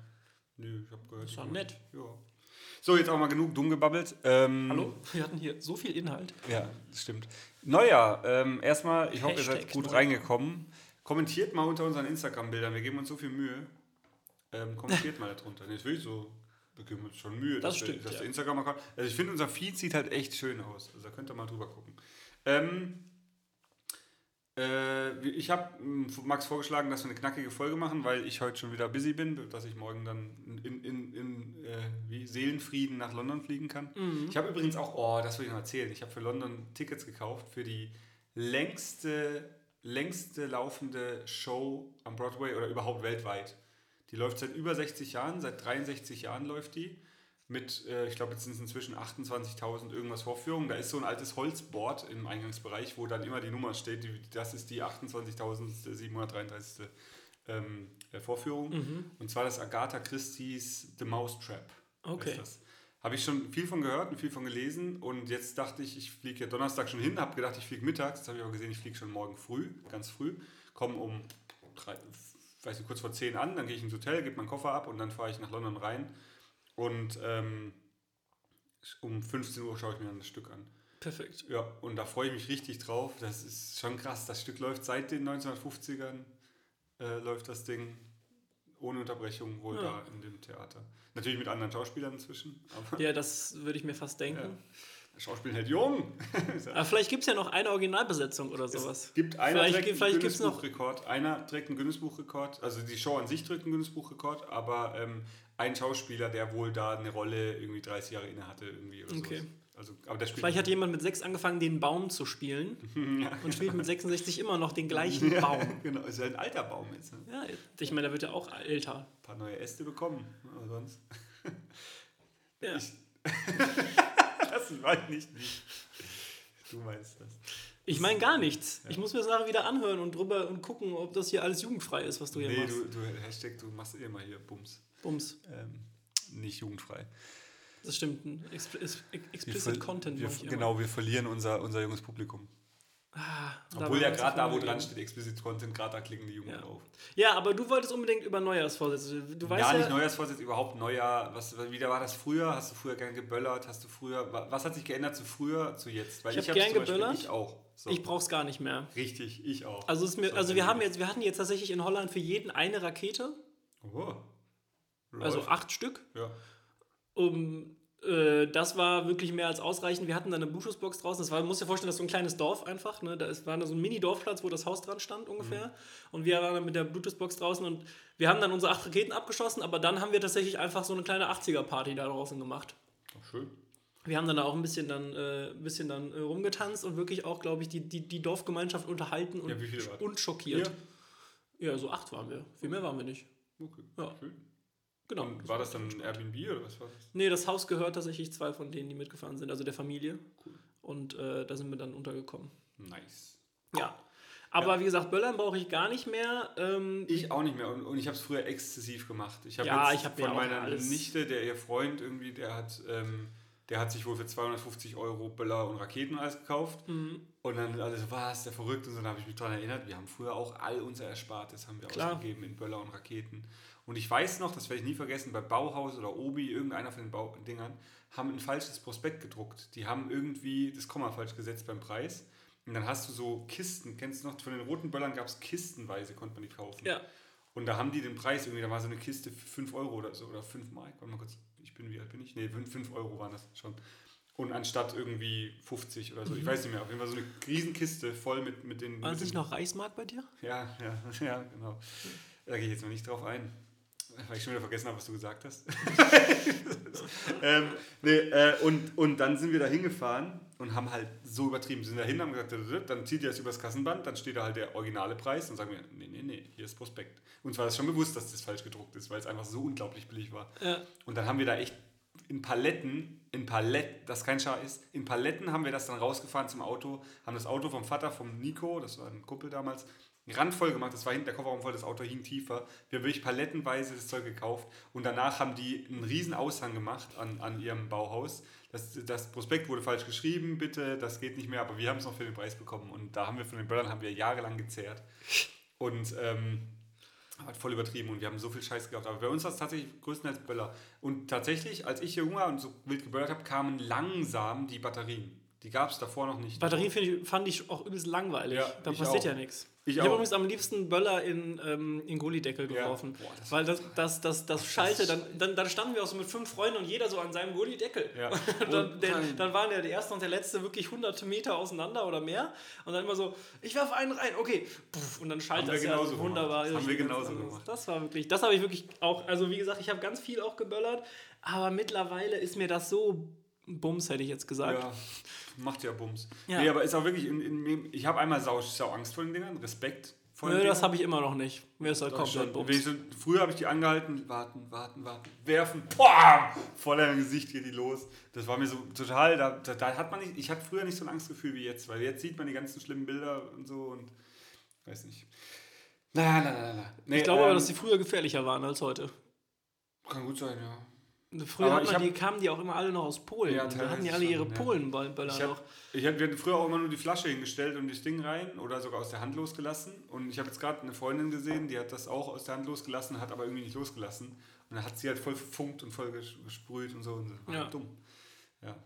Nö, ich habe gehört. Ist doch die- nett. Ja. So, jetzt auch mal genug dumm gebabbelt. Ähm, Hallo? Wir hatten hier so viel Inhalt. Ja, das stimmt. Neujahr, ähm, erstmal, ich hoffe, ihr seid gut Neujahr. reingekommen. Kommentiert mal unter unseren Instagram-Bildern, wir geben uns so viel Mühe. Ähm, kommentiert mal darunter. Nee, ist wirklich so, wir geben uns schon Mühe, Das dass, stimmt, der, dass ja. der Instagram-Account. Also ich finde, unser Feed sieht halt echt schön aus. Also da könnt ihr mal drüber gucken. Ähm, äh, ich habe Max vorgeschlagen, dass wir eine knackige Folge machen, weil ich heute schon wieder busy bin, dass ich morgen dann in, in, in äh, wie Seelenfrieden nach London fliegen kann. Mhm. Ich habe übrigens auch, oh, das will ich noch erzählen, ich habe für London Tickets gekauft für die längste, längste laufende Show am Broadway oder überhaupt weltweit. Die läuft seit über 60 Jahren, seit 63 Jahren läuft die. Mit, äh, ich glaube, jetzt sind es inzwischen 28.000 irgendwas Vorführungen. Da ist so ein altes Holzboard im Eingangsbereich, wo dann immer die Nummer steht. Die, das ist die 28.733. Ähm, äh, Vorführung. Mhm. Und zwar das Agatha Christie's The Mousetrap. Okay. Habe ich schon viel von gehört und viel von gelesen. Und jetzt dachte ich, ich fliege ja Donnerstag schon hin, habe gedacht, ich fliege mittags. Jetzt habe ich auch gesehen, ich fliege schon morgen früh, ganz früh. Komme um drei, weiß nicht, kurz vor 10 an, dann gehe ich ins Hotel, gebe meinen Koffer ab und dann fahre ich nach London rein. Und ähm, um 15 Uhr schaue ich mir dann das Stück an. Perfekt. Ja, und da freue ich mich richtig drauf. Das ist schon krass. Das Stück läuft seit den 1950ern, äh, läuft das Ding ohne Unterbrechung wohl Ja. da in dem Theater. Natürlich mit anderen Schauspielern inzwischen, Ja, das würde ich mir fast denken. Schauspielen halt jung. Aber vielleicht gibt es ja noch eine Originalbesetzung oder sowas. Es gibt einer Vielleicht trägt einen vielleicht gibt's noch- Guinness-Buchrekord. Einer trägt einen Guinness-Buchrekord. Also die Show an sich trägt einen Guinness-Buchrekord, aber ähm, ein Schauspieler, der wohl da eine Rolle irgendwie 30 Jahre inne hatte, irgendwie oder Okay. sowas. Also, aber der Vielleicht hat jemand mit sechs angefangen, den Baum zu spielen und spielt mit 66 immer noch den gleichen Baum. genau, ist ja ein alter Baum jetzt. Ne? Ja, ich meine, der wird ja auch älter. Ein paar neue Äste bekommen, aber sonst. Ja. Ich, das meine ich nicht. Du meinst das. Ich meine gar nichts. Ich muss mir das nachher wieder anhören und drüber und gucken, ob das hier alles jugendfrei ist, was du hier Nee, machst. du, du, Hashtag, du machst eh mal hier Bums. Bums. Ähm, nicht jugendfrei. Das stimmt. Expl explicit Content. Wir, genau, wir verlieren unser, unser junges Publikum. Ah, Obwohl ja gerade da, wo dran steht, Explicit Content, gerade da klicken die Jungen Ja. drauf. Ja, aber du wolltest unbedingt über Neujahrsvorsätze. Du weißt ja, ja, nicht Neujahrsvorsitz, überhaupt Neujahr. Was, wie war das früher? Hast du früher gern geböllert? Hast du früher, wa- was hat sich geändert zu früher, zu jetzt? Weil Ich hab hab's gern Beispiel- geböllert. Ich auch. So. ich brauch's gar nicht mehr. Richtig, ich auch. Also, mir, So, also wir haben jetzt, wir hatten jetzt tatsächlich in Holland für jeden eine Rakete, Oh. Also Läuft. acht Stück. Ja. Um, äh, das war wirklich mehr als ausreichend. Wir hatten dann eine Bluetooth-Box draußen. Das war, man muss dir vorstellen, das ist so ein kleines Dorf einfach. Ne? Da ist, war da so ein Mini-Dorfplatz, wo das Haus dran stand ungefähr. Mhm. Und wir waren dann mit der Bluetooth-Box draußen und wir haben dann unsere acht Raketen abgeschossen, aber dann haben wir tatsächlich einfach so eine kleine 80er-Party da draußen gemacht. Ach, schön. Wir haben dann da auch ein bisschen dann, äh, ein bisschen dann äh, rumgetanzt und wirklich auch, glaube ich, die, die, die Dorfgemeinschaft unterhalten und, Ja, und schockiert. Ihr? Ja, so acht waren wir. Viel mehr waren wir nicht. Okay. Ja. Schön. Genau. Und war das dann ein Airbnb oder was war das? Nee, das Haus gehört tatsächlich zwei von denen, die mitgefahren sind, also der Familie. Cool. Und äh, da sind wir dann untergekommen. Nice. Ja. Aber wie gesagt, Böllern brauche ich gar nicht mehr. Ähm, Ich auch nicht mehr und, und ich habe es früher exzessiv gemacht. Ich habe Ja, jetzt ich hab von meiner Nichte, der ihr Freund irgendwie, der hat, ähm, der hat sich wohl für 250 Euro Böller und Raketen alles gekauft. Mhm. Und dann alle so, was, der verrückt und so, dann habe ich mich daran erinnert, wir haben früher auch all unser Erspartes haben wir Klar. ausgegeben in Böller und Raketen. Und ich weiß noch, das werde ich nie vergessen, bei Bauhaus oder Obi, irgendeiner von den Bau Dingern, haben ein falsches Prospekt gedruckt. Die haben irgendwie das Komma falsch gesetzt beim Preis. Und dann hast du so Kisten, kennst du noch, von den roten Böllern gab es kistenweise, konnte man die kaufen. ja. Und da haben die den Preis irgendwie, da war so eine Kiste für 5 Euro oder so, oder 5 Mark. Warte mal kurz, ich bin, wie alt bin ich? Nee, 5 Euro waren das schon. Und anstatt irgendwie 50 oder so, ich weiß nicht mehr, auf jeden Fall so eine Riesenkiste voll mit, mit den. War es nicht noch Reichsmark bei dir? ja, ja, ja, genau. Da gehe ich jetzt noch nicht drauf ein, weil ich schon wieder vergessen habe, was du gesagt hast. ähm, nee, äh, und, und dann sind wir da hingefahren und haben halt so übertrieben. Sind da hin, haben gesagt, dann zieht ihr das übers Kassenband, dann steht da halt der originale Preis und sagen wir, nee, nee, nee, hier ist Prospekt. Uns war das schon bewusst, dass das falsch gedruckt ist, weil es einfach so unglaublich billig war. Ja. Und dann haben wir da echt in Paletten, in Paletten, das ist kein Scheiß, in Paletten haben wir das dann rausgefahren zum Auto, haben das Auto vom Vater, vom Nico, das war ein Kumpel damals, randvoll gemacht, das war hinten der Kofferraum voll, das Auto hing tiefer. Wir haben wirklich palettenweise das Zeug gekauft und danach haben die einen riesen Aushang gemacht an, an ihrem Bauhaus. Das, das Prospekt wurde falsch geschrieben, bitte, das geht nicht mehr, aber wir haben es noch für den Preis bekommen und da haben wir von den Böllern haben wir jahrelang gezehrt. Und ähm, hat voll übertrieben und wir haben so viel Scheiß gehabt. Aber bei uns war es tatsächlich größtenteils Böller. Und tatsächlich, als ich jung war und so wild geböllert habe, kamen langsam die Batterien. Die gab es davor noch nicht. Batterien ich, fand ich auch übelst langweilig. Ja, da passiert auch. ja nichts. Ich Ich, habe übrigens am liebsten Böller in, ähm, in Gullideckel Ja. geworfen. Boah, das weil das, das, das, das Schalte, dann, dann, dann standen wir auch so mit fünf Freunden und jeder so an seinem Gullideckel. Ja. Dann, der, dann- waren ja der erste und der letzte wirklich hunderte Meter auseinander oder mehr. Und dann immer so, ich werfe einen rein, okay. Puff, und dann schaltet das ja genauso so gemacht. wunderbar. Das haben wir genauso Also, gemacht. Das war wirklich, das habe ich wirklich auch, also wie gesagt, ich habe ganz viel auch geböllert, aber mittlerweile ist mir das so Bums, hätte ich jetzt gesagt. Ja, macht ja Bums. Ja. Nee, aber ist auch wirklich, in, in, ich habe einmal sau, sau Angst vor den Dingern, Respekt vor den Nö, das Dingern. habe ich immer noch nicht. Mir ist halt komplett. Bums. So, früher habe ich die angehalten, warten, warten, warten, werfen, bam, voll im Gesicht geht die los. Das war mir so total, da, da, da hat man nicht, ich hatte früher nicht so ein Angstgefühl wie jetzt, weil jetzt sieht man die ganzen schlimmen Bilder und so und weiß nicht. Na, na, na, na. Nee, Ich glaube aber, ähm, dass die früher gefährlicher waren als heute. kann gut sein, ja. Früher hat man, hab- die, kamen die auch immer alle noch aus Polen. Ja, da hatten die alle ihre ja. Polenböller Ich noch. hab, ich hab, wir hatten früher auch immer nur die Flasche hingestellt und das Ding rein oder sogar aus der Hand losgelassen. Und ich habe jetzt gerade eine Freundin gesehen, die hat das auch aus der Hand losgelassen, hat aber irgendwie nicht losgelassen. Und dann hat sie halt voll verfunkt und voll ges- gesprüht und so. Und so. Ja. Dumm. Ja.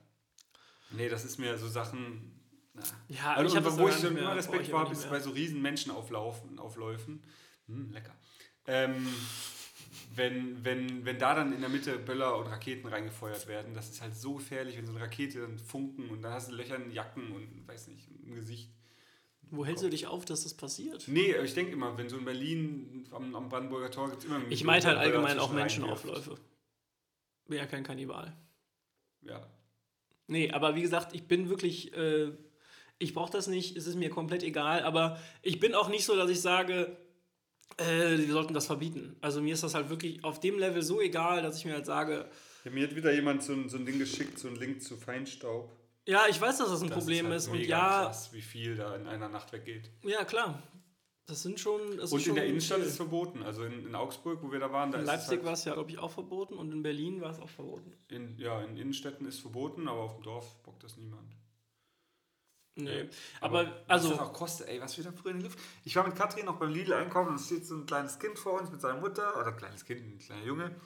Nee, das ist mir so Sachen. Na. Ja, also, ich und das wo ich mehr, immer Respekt war, ist mehr. bei so riesen Menschenauflaufen, Aufläufen. Hm, lecker. Ähm, wenn, wenn, wenn da dann in der Mitte Böller und Raketen reingefeuert werden, das ist halt so gefährlich, wenn so eine Rakete dann funken und dann hast du Löcher in Jacken und weiß nicht, im Gesicht. Wo hältst du dich auf, dass das passiert? Nee, aber ich denke immer, wenn so in Berlin am, am Brandenburger Tor gibt es immer Ich meinte halt allgemein auch. Menschenaufläufe. Bin ja kein Kannibal. Ja. Nee, aber wie gesagt, ich bin wirklich, äh, ich brauche das nicht, es ist mir komplett egal, aber ich bin auch nicht so, dass ich sage, äh, wir sollten das verbieten. Also mir ist das halt wirklich auf dem Level so egal, dass ich mir halt sage, ja. Mir hat wieder jemand so ein, so ein Ding geschickt, so ein Link zu Feinstaub. ja, ich weiß, dass das ein Das Problem halt ist, und mega ja, krass, wie viel da in einer Nacht weggeht. ja klar, das sind schon, das Und ist schon in der Innenstadt viel. ist es verboten. Also in, in Augsburg, wo wir da waren, da in ist Leipzig es war halt es ja, glaube ich, auch verboten und in Berlin war es auch verboten. in, ja, in Innenstädten ist verboten, aber auf dem Dorf bockt das niemand. Nee, aber, was also, das auch kostet, ey, was wir da früher in die Luft. Ich war mit Katrin noch beim Lidl einkaufen und es steht so ein kleines Kind vor uns mit seiner Mutter, oder ein kleines Kind, ein kleiner Junge.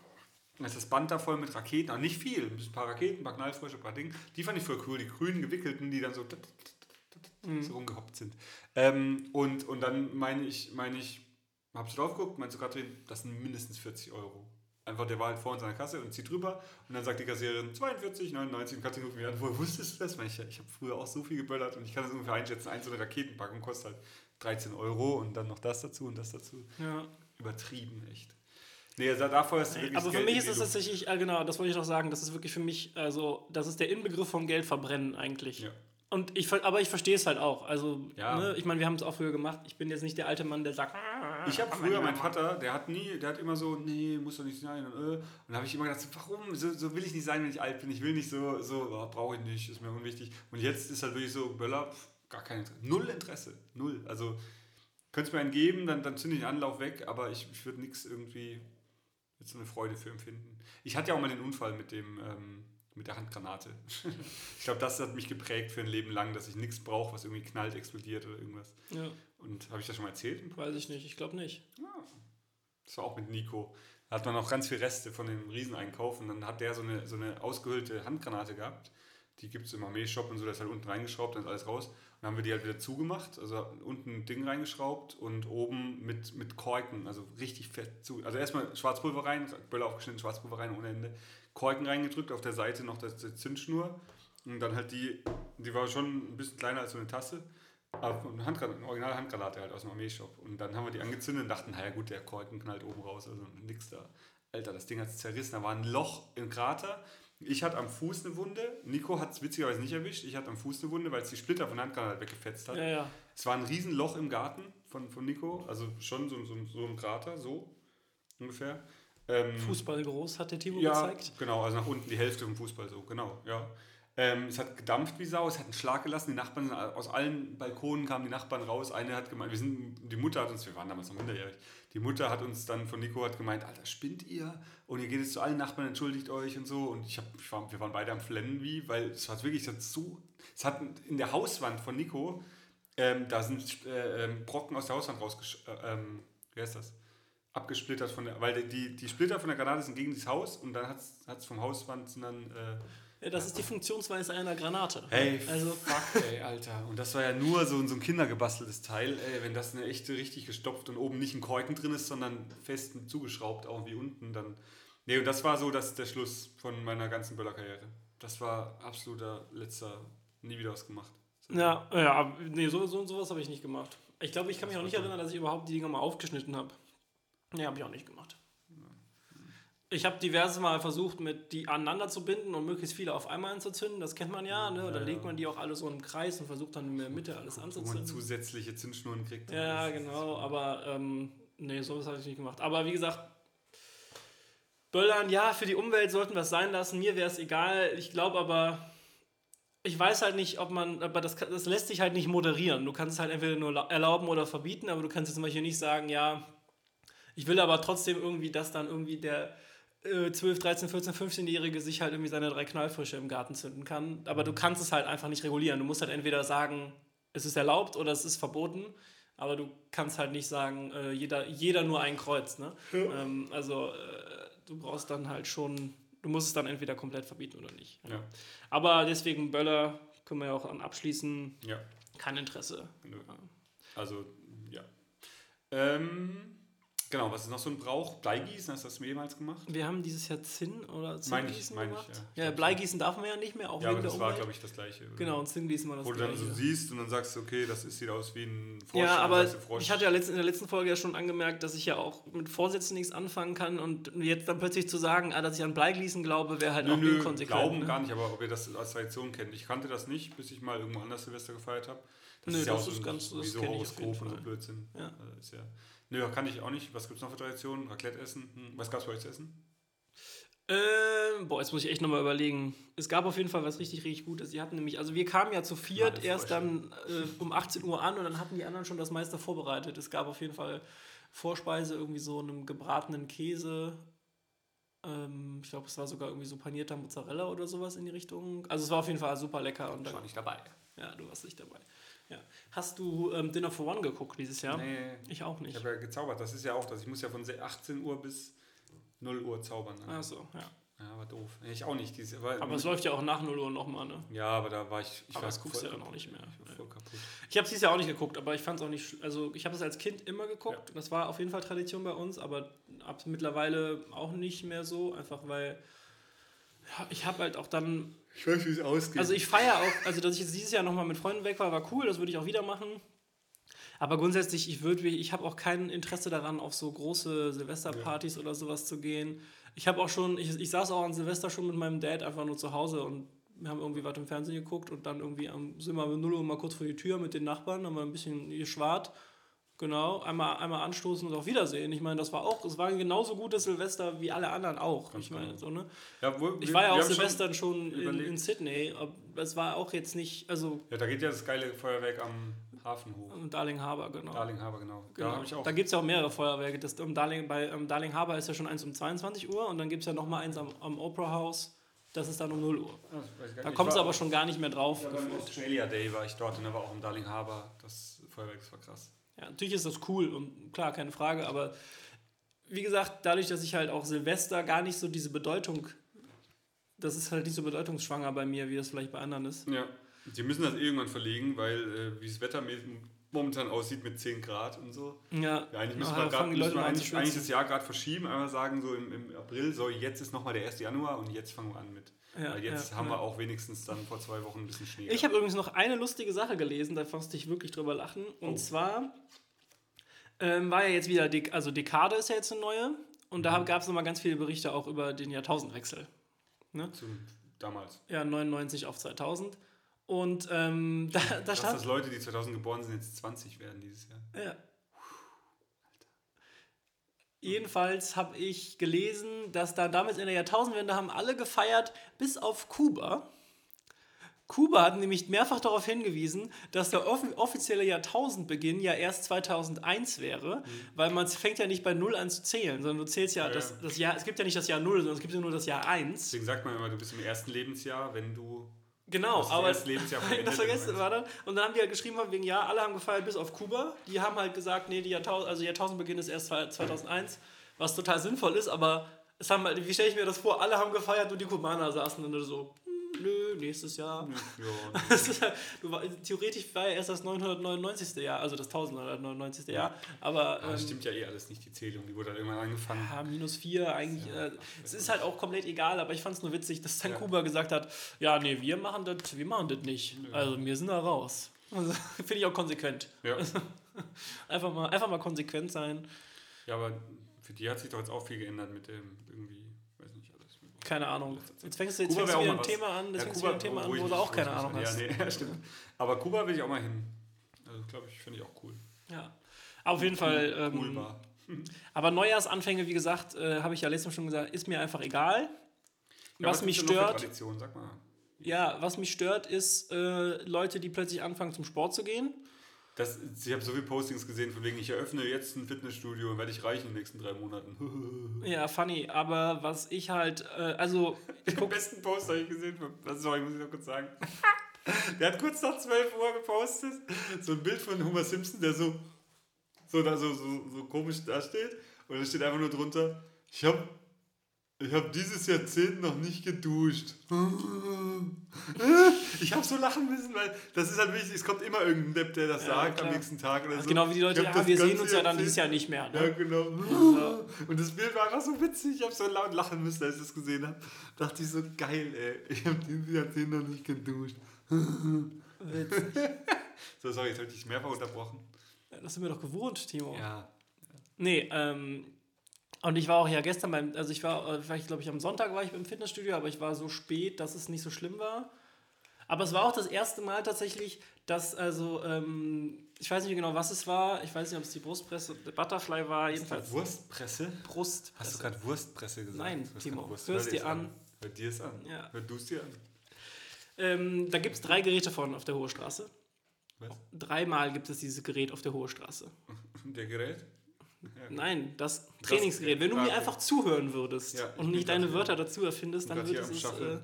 Da ist das Band da voll mit Raketen, aber nicht viel, ein paar Raketen, ein paar Knallfrösche, ein paar Dinge. Die fand ich voll cool, die grünen gewickelten, die dann so, so rumgehoppt sind. Ähm, und, und dann meine ich, meine ich, hab du drauf geguckt, meinst du Katrin, das sind mindestens 40 Euro. Einfach, der war halt vor uns an der Kasse und zieht drüber und dann sagt die Kassiererin 42,99 und Katrin guckt mich an, woher wusstest du das? Weil ich, ich habe früher auch so viel geböllert und ich kann das ungefähr einschätzen. Ein so eine Raketenpackung kostet halt 13 Euro und dann noch das dazu und das dazu. ja. Übertrieben, echt. Nee, also davor ist wirklich Aber für mich ist es tatsächlich, äh, genau, das wollte ich noch sagen, das ist wirklich für mich, also, das ist der Inbegriff vom Geld verbrennen eigentlich. Ja. Und ich, aber ich verstehe es halt auch. Also, Ja. ne, ich meine, wir haben es auch früher gemacht. Ich bin jetzt nicht der alte Mann, der sagt, "Ah, Ich habe man früher, mein Vater, der hat nie, der hat immer so, nee, muss doch nicht sein. Und, äh. und da habe ich immer gedacht, warum? So, so will ich nicht sein, wenn ich alt bin. Ich will nicht so, so oh, brauche ich nicht, ist mir unwichtig. Und jetzt ist halt wirklich so, Böller, gar kein Interesse. Null Interesse. Null. Also, könntest mir einen geben, dann, dann zünde ich den Anlauf weg, aber ich, ich würde nichts irgendwie jetzt so eine Freude für empfinden. Ich hatte ja auch mal den Unfall mit dem, ähm, mit der Handgranate. ich glaube, das hat mich geprägt für ein Leben lang, dass ich nichts brauche, was irgendwie knallt, explodiert oder irgendwas. Ja, Und habe ich das schon mal erzählt? weiß ich nicht. Ich glaube nicht. das war auch mit Nico. Da hat man noch ganz viel Reste von dem Rieseneinkauf und dann hat der so eine, so eine ausgehöhlte Handgranate gehabt. Die gibt es im Armeeshop und so, da ist halt unten reingeschraubt, dann ist alles raus. Und dann haben wir die halt wieder zugemacht, also unten ein Ding reingeschraubt und oben mit, mit Korken, also richtig fett zu. Also erstmal Schwarzpulver rein, Böller aufgeschnitten, Schwarzpulver rein ohne Ende. Korken reingedrückt, auf der Seite noch das, die Zündschnur. Und dann halt die, die war schon ein bisschen kleiner als so eine Tasse. Aber eine, Handgranate, eine originale Handgranate halt aus dem Armeeshop. Und dann haben wir die angezündet und dachten, naja gut, der Korken knallt oben raus, also nix da. Alter, das Ding hat zerrissen, da war ein Loch im Krater. Ich hatte am Fuß eine Wunde. Nico hat es witzigerweise nicht erwischt. Ich hatte am Fuß eine Wunde, weil es die Splitter von der Handgranate weggefetzt hat. Ja, ja. Es war ein riesen Loch im Garten von, von Nico, also schon so, so, so ein Krater, so ungefähr. Ähm, Fußball groß, hat der Timo ja, gezeigt. genau, also nach unten die Hälfte vom Fußball so, genau, ja. Ähm, es hat gedampft wie Sau, es hat einen Schlag gelassen, die Nachbarn, sind aus allen Balkonen kamen die Nachbarn raus, eine hat gemeint, wir sind, die Mutter hat uns, wir waren damals noch minderjährig, die Mutter hat uns dann von Nico hat gemeint, Alter, spinnt ihr? Und ihr geht jetzt zu allen Nachbarn, entschuldigt euch und so. Und ich hab, ich war, wir waren beide am Flennen wie, weil es hat wirklich, es hat so, es hat in der Hauswand von Nico, ähm, da sind äh, ähm, Brocken aus der Hauswand rausgesch... Äh, ähm, wie heißt das? Abgesplittert von der... Weil die, die Splitter von der Granate sind gegen das Haus und dann hat es vom Hauswand dann... Äh, Ja, das ist die Funktionsweise einer Granate. Hey, Also- fuck, ey, Alter. Und das war ja nur so, so ein kindergebasteltes Teil, ey. Wenn das eine echte, richtig gestopft und oben nicht ein Korken drin ist, sondern fest zugeschraubt, auch wie unten, dann... Nee, und das war so das, der Schluss von meiner ganzen Böllerkarriere. Das war absoluter letzter... Nie wieder was gemacht. Ja, ja, nee, so, so, sowas habe ich nicht gemacht. Ich glaube, ich kann mich auch nicht erinnern, dass ich überhaupt die Dinger mal aufgeschnitten habe. Nee, habe ich auch nicht gemacht. Ich habe diverse Mal versucht, mit die aneinander zu binden und möglichst viele auf einmal anzuzünden. Das kennt man ja, ne? Dann Ja, legt man die auch alle so im Kreis und versucht dann in der Mitte alles Wo man anzuzünden. zusätzliche Zündschnuren kriegt. Ja, genau, aber ähm, nee, sowas habe ich nicht gemacht. Aber wie gesagt, Böllern, ja, für die Umwelt sollten wir es sein lassen. Mir wäre es egal. Ich glaube aber, ich weiß halt nicht, ob man, aber das, das lässt sich halt nicht moderieren. Du kannst es halt entweder nur la- erlauben oder verbieten, aber du kannst jetzt zum Beispiel nicht sagen, ja, ich will aber trotzdem irgendwie, dass dann irgendwie der äh, 12, 13, 14, 15-Jährige sich halt irgendwie seine drei Knallfrische im Garten zünden kann. Aber du kannst es halt einfach nicht regulieren. Du musst halt entweder sagen, es ist erlaubt oder es ist verboten. Aber du kannst halt nicht sagen, äh, jeder, jeder nur ein Kreuz. Ne? Ähm, also äh, du brauchst dann halt schon du musst es dann entweder komplett verbieten oder nicht. Ja. Aber deswegen Böller können wir ja auch an abschließen. Ja. Kein Interesse. Nö. Also, ja. Ähm, genau, was ist noch so ein Brauch? Bleigießen, hast du das mehrmals gemacht? Wir haben dieses Jahr Zinn oder Zinngießen meine ich, gemacht. ja. Ich ja, glaub, Bleigießen darf man ja nicht mehr, auch Ja, aber der das war, glaube ich, das gleiche. oder? Genau, und Zinngießen war das Wo du dann gleiche. so siehst und dann sagst du, okay, das ist, sieht aus wie ein Frosch. Ja, aber Frosch. ich hatte ja in der letzten Folge ja schon angemerkt, dass ich ja auch mit Vorsätzen nichts anfangen kann und jetzt dann plötzlich zu sagen, ah, dass ich an Bleigießen glaube, wäre halt Nö, auch nö, inkonsequent. glauben ne? gar nicht, aber ob ihr das als Tradition kennt. Ich kannte das nicht, bis ich mal irgendwo anders Silvester gefeiert habe. Das Nö, ist ja das auch so ist ein- ganz- das so jeden Horoskop und so. Blödsinn. Ja. Also ist ja, nö, kannte ich auch nicht. Was gibt es noch für Traditionen? Raclette essen? Hm. Was gab es bei euch zu essen? Ähm, boah, jetzt muss ich echt nochmal überlegen. Es gab auf jeden Fall was richtig, richtig Gutes. Die hatten nämlich, also wir kamen ja zu viert erst dann äh, um 18 Uhr an und dann hatten die anderen schon das meiste vorbereitet. Es gab auf jeden Fall Vorspeise, irgendwie so einem gebratenen Käse. Ähm, ich glaube, es war sogar irgendwie so panierter Mozzarella oder sowas in die Richtung. Also es war auf jeden Fall super lecker. Und Ich war dann, nicht dabei. ja, du warst nicht dabei. Ja. Hast du ähm, Dinner for One geguckt dieses Jahr? Nee. Ich auch Ich nicht. habe ja gezaubert. Das ist ja auch das. Ich muss ja von se- 18 Uhr bis 0 Uhr zaubern. Ne? Achso, ja. Ja, war doof. Ich auch nicht. Dieses, aber es läuft ja auch nach 0 Uhr nochmal, ne? ja, aber da war ich. ich Aber war das guckst du ja dann auch nicht mehr. Ich war voll kaputt. Ich habe es dieses Jahr auch nicht geguckt, aber ich fand es auch nicht. Also, ich habe es als Kind immer geguckt. Das war auf jeden Fall Tradition bei uns, aber ab mittlerweile auch nicht mehr so. Einfach weil. Ja, ich habe halt auch dann. Ich weiß, wie es ausgeht. Also, ich feiere auch. Also, dass ich jetzt dieses Jahr nochmal mit Freunden weg war, war cool. Das würde ich auch wieder machen. Aber grundsätzlich, ich würde, ich habe auch kein Interesse daran, auf so große Silvesterpartys oder sowas zu gehen. Ich habe auch schon, ich, ich saß auch an Silvester schon mit meinem Dad einfach nur zu Hause und wir haben irgendwie was im Fernsehen geguckt und dann irgendwie am, sind wir mit 0 Uhr mal kurz vor die Tür mit den Nachbarn, haben wir ein bisschen geschwart. Genau, einmal, einmal anstoßen und auf Wiedersehen. Ich meine, das war auch, es war ein genauso gutes Silvester wie alle anderen auch. Ganz ich meine, genau. so, ne? ja, wo, Ich wir- war ja auch haben schon- Silvestern schon, in, in Sydney, aber es war auch jetzt nicht, also Ja, da geht ja das geile Feuerwerk am Hafen hoch. ähm, Darling Harbor, genau. Darling Harbor, genau. Genau. Da habe ich auch. Da gibt es ja auch mehrere Feuerwerke. Das, um Darling, bei um Darling Harbor ist ja schon eins um 22 Uhr und dann gibt es ja nochmal eins am, am Opera House. Das ist dann um 0 Uhr. Da kommst du aber schon gar nicht mehr drauf. Ja. Australia Day war ich dort und da war auch im Darling Harbor das Feuerwerk, das war krass. Ja, natürlich ist das cool und klar, keine Frage, aber wie gesagt, dadurch, dass ich halt auch Silvester gar nicht so diese Bedeutung, das ist halt nicht so bedeutungsschwanger bei mir, wie das vielleicht bei anderen ist. Ja. Sie müssen das irgendwann verlegen, weil äh, wie das Wetter momentan aussieht mit 10 Grad und so. Ja, Ja, eigentlich müssen nachher wir, grad, müssen wir eigentlich, eigentlich das Jahr gerade verschieben, einmal sagen so im, im April, so jetzt ist nochmal der 1. Januar und jetzt fangen wir an mit. Ja, weil jetzt ja, haben ja. wir auch wenigstens dann vor zwei Wochen ein bisschen Schnee. Ich habe übrigens noch eine lustige Sache gelesen, da musste ich wirklich drüber lachen. Und Oh. zwar ähm, war ja jetzt wieder, Dek also Dekade ist ja jetzt eine neue. Und Mhm. da gab es nochmal ganz viele Berichte auch über den Jahrtausendwechsel. Zum, damals. Ja, 99 auf 2000. Und ähm, da, da Dass stand. das Leute, die 2000 geboren sind, jetzt 20 werden dieses Jahr. Ja. Jedenfalls habe ich gelesen, dass da damals in der Jahrtausendwende haben alle gefeiert, bis auf Kuba. Kuba hat nämlich mehrfach darauf hingewiesen, dass der off offizielle Jahrtausendbeginn ja erst 2001 wäre, weil man fängt ja nicht bei Null an zu zählen, sondern du zählst ja, Ja, das, das Jahr, es gibt ja nicht das Jahr Null, sondern es gibt ja nur das Jahr 1. Deswegen sagt man immer, du bist im ersten Lebensjahr, wenn du Genau, das aber erste Lebensjahr das vergessen war dann. Und dann haben die halt geschrieben, wegen, ja, alle haben gefeiert bis auf Kuba. Die haben halt gesagt, nee, die Jahrtausend, also Jahrtausendbeginn ist erst 2001, was total sinnvoll ist, aber es haben, halt- wie stelle ich mir das vor, alle haben gefeiert, nur die Kubaner saßen dann so, nö, nächstes Jahr. ja, halt, du war, theoretisch war ja erst das 999. Jahr, also das 1999. Jahr, aber... Ah, das ähm, stimmt ja eh alles nicht, die Zählung, die wurde dann irgendwann angefangen. ja, minus vier eigentlich. Ja. Äh, es ist halt auch komplett egal, aber ich fand es nur witzig, dass dann Ja. Kuba gesagt hat, ja, nee, wir machen das, wir machen das nicht. Also wir sind da raus. Also, Finde ich auch konsequent. Ja. Einfach mal, einfach mal konsequent sein. ja, aber für die hat sich doch jetzt auch viel geändert mit dem irgendwie. Keine Ahnung. Jetzt fängst du, jetzt Kuba fängst wieder ein was. Thema an, jetzt Ja, Kuba, ein Thema wo an, wo du auch keine Ahnung hast. Ja, nee, stimmt. Aber Kuba will ich auch mal hin. Also, glaube ich, finde ich auch cool. Ja. Auf jeden Fall. Ähm, Cool war. aber Neujahrsanfänge, wie gesagt, äh, habe ich ja letztes Mal schon gesagt, ist mir einfach egal. Ja, was mich noch für stört, Tradition? Sag mal. ja, was mich stört, ist äh, Leute, die plötzlich anfangen zum Sport zu gehen. Das, ich habe so viele Postings gesehen, von wegen, ich eröffne jetzt ein Fitnessstudio und werde ich reich in den nächsten drei Monaten. Ja, funny, aber was ich halt, äh, also, Den besten Post habe ich gesehen. von- Sorry, muss ich noch kurz sagen. Der hat kurz nach 12 Uhr gepostet. So ein Bild von Homer Simpson, der so, so, da, so, so, so komisch dasteht. Und da steht einfach nur drunter: Ich habe Ich habe dieses Jahrzehnt noch nicht geduscht. Ich habe so lachen müssen, weil das ist halt wichtig. Es kommt immer irgendein Depp, der das Ja, sagt klar. am nächsten Tag oder so. Genau wie die Leute, ja, das wir sehen uns ja dann dieses Jahr nicht mehr. Ja, Ne? genau. Und das Bild war einfach so witzig. Ich habe so laut lachen müssen, als ich das gesehen habe. Dachte ich so, geil, ey. Ich habe dieses Jahrzehnt noch nicht geduscht. So, sorry, jetzt habe ich dich mehrfach unterbrochen. Das sind wir doch gewohnt, Timo. Ja. Nee, ähm, und ich war auch ja gestern beim, also ich war, äh, ich glaube ich am Sonntag war ich beim Fitnessstudio, aber ich war so spät, dass es nicht so schlimm war. Aber es war auch das erste Mal tatsächlich, dass, also, ähm, ich weiß nicht genau, was es war. Ich weiß nicht, ob es die Brustpresse, der Butterfly war, jedenfalls Wurstpresse? Brust. Hast du gerade Wurstpresse gesagt? Nein, Timo, grad Wurst- hör's Hör dir dir's an. Hör dir es an. Ja. Hör du es dir an. Ähm, da gibt es drei Geräte von auf der Hohe Straße. Was? Dreimal gibt es dieses Gerät auf der Hohe Straße. Der Gerät? Nein, das Trainingsgerät. Wenn du mir einfach zuhören würdest Ja, und nicht deine. Wörter dazu erfindest, dann am es. Äh,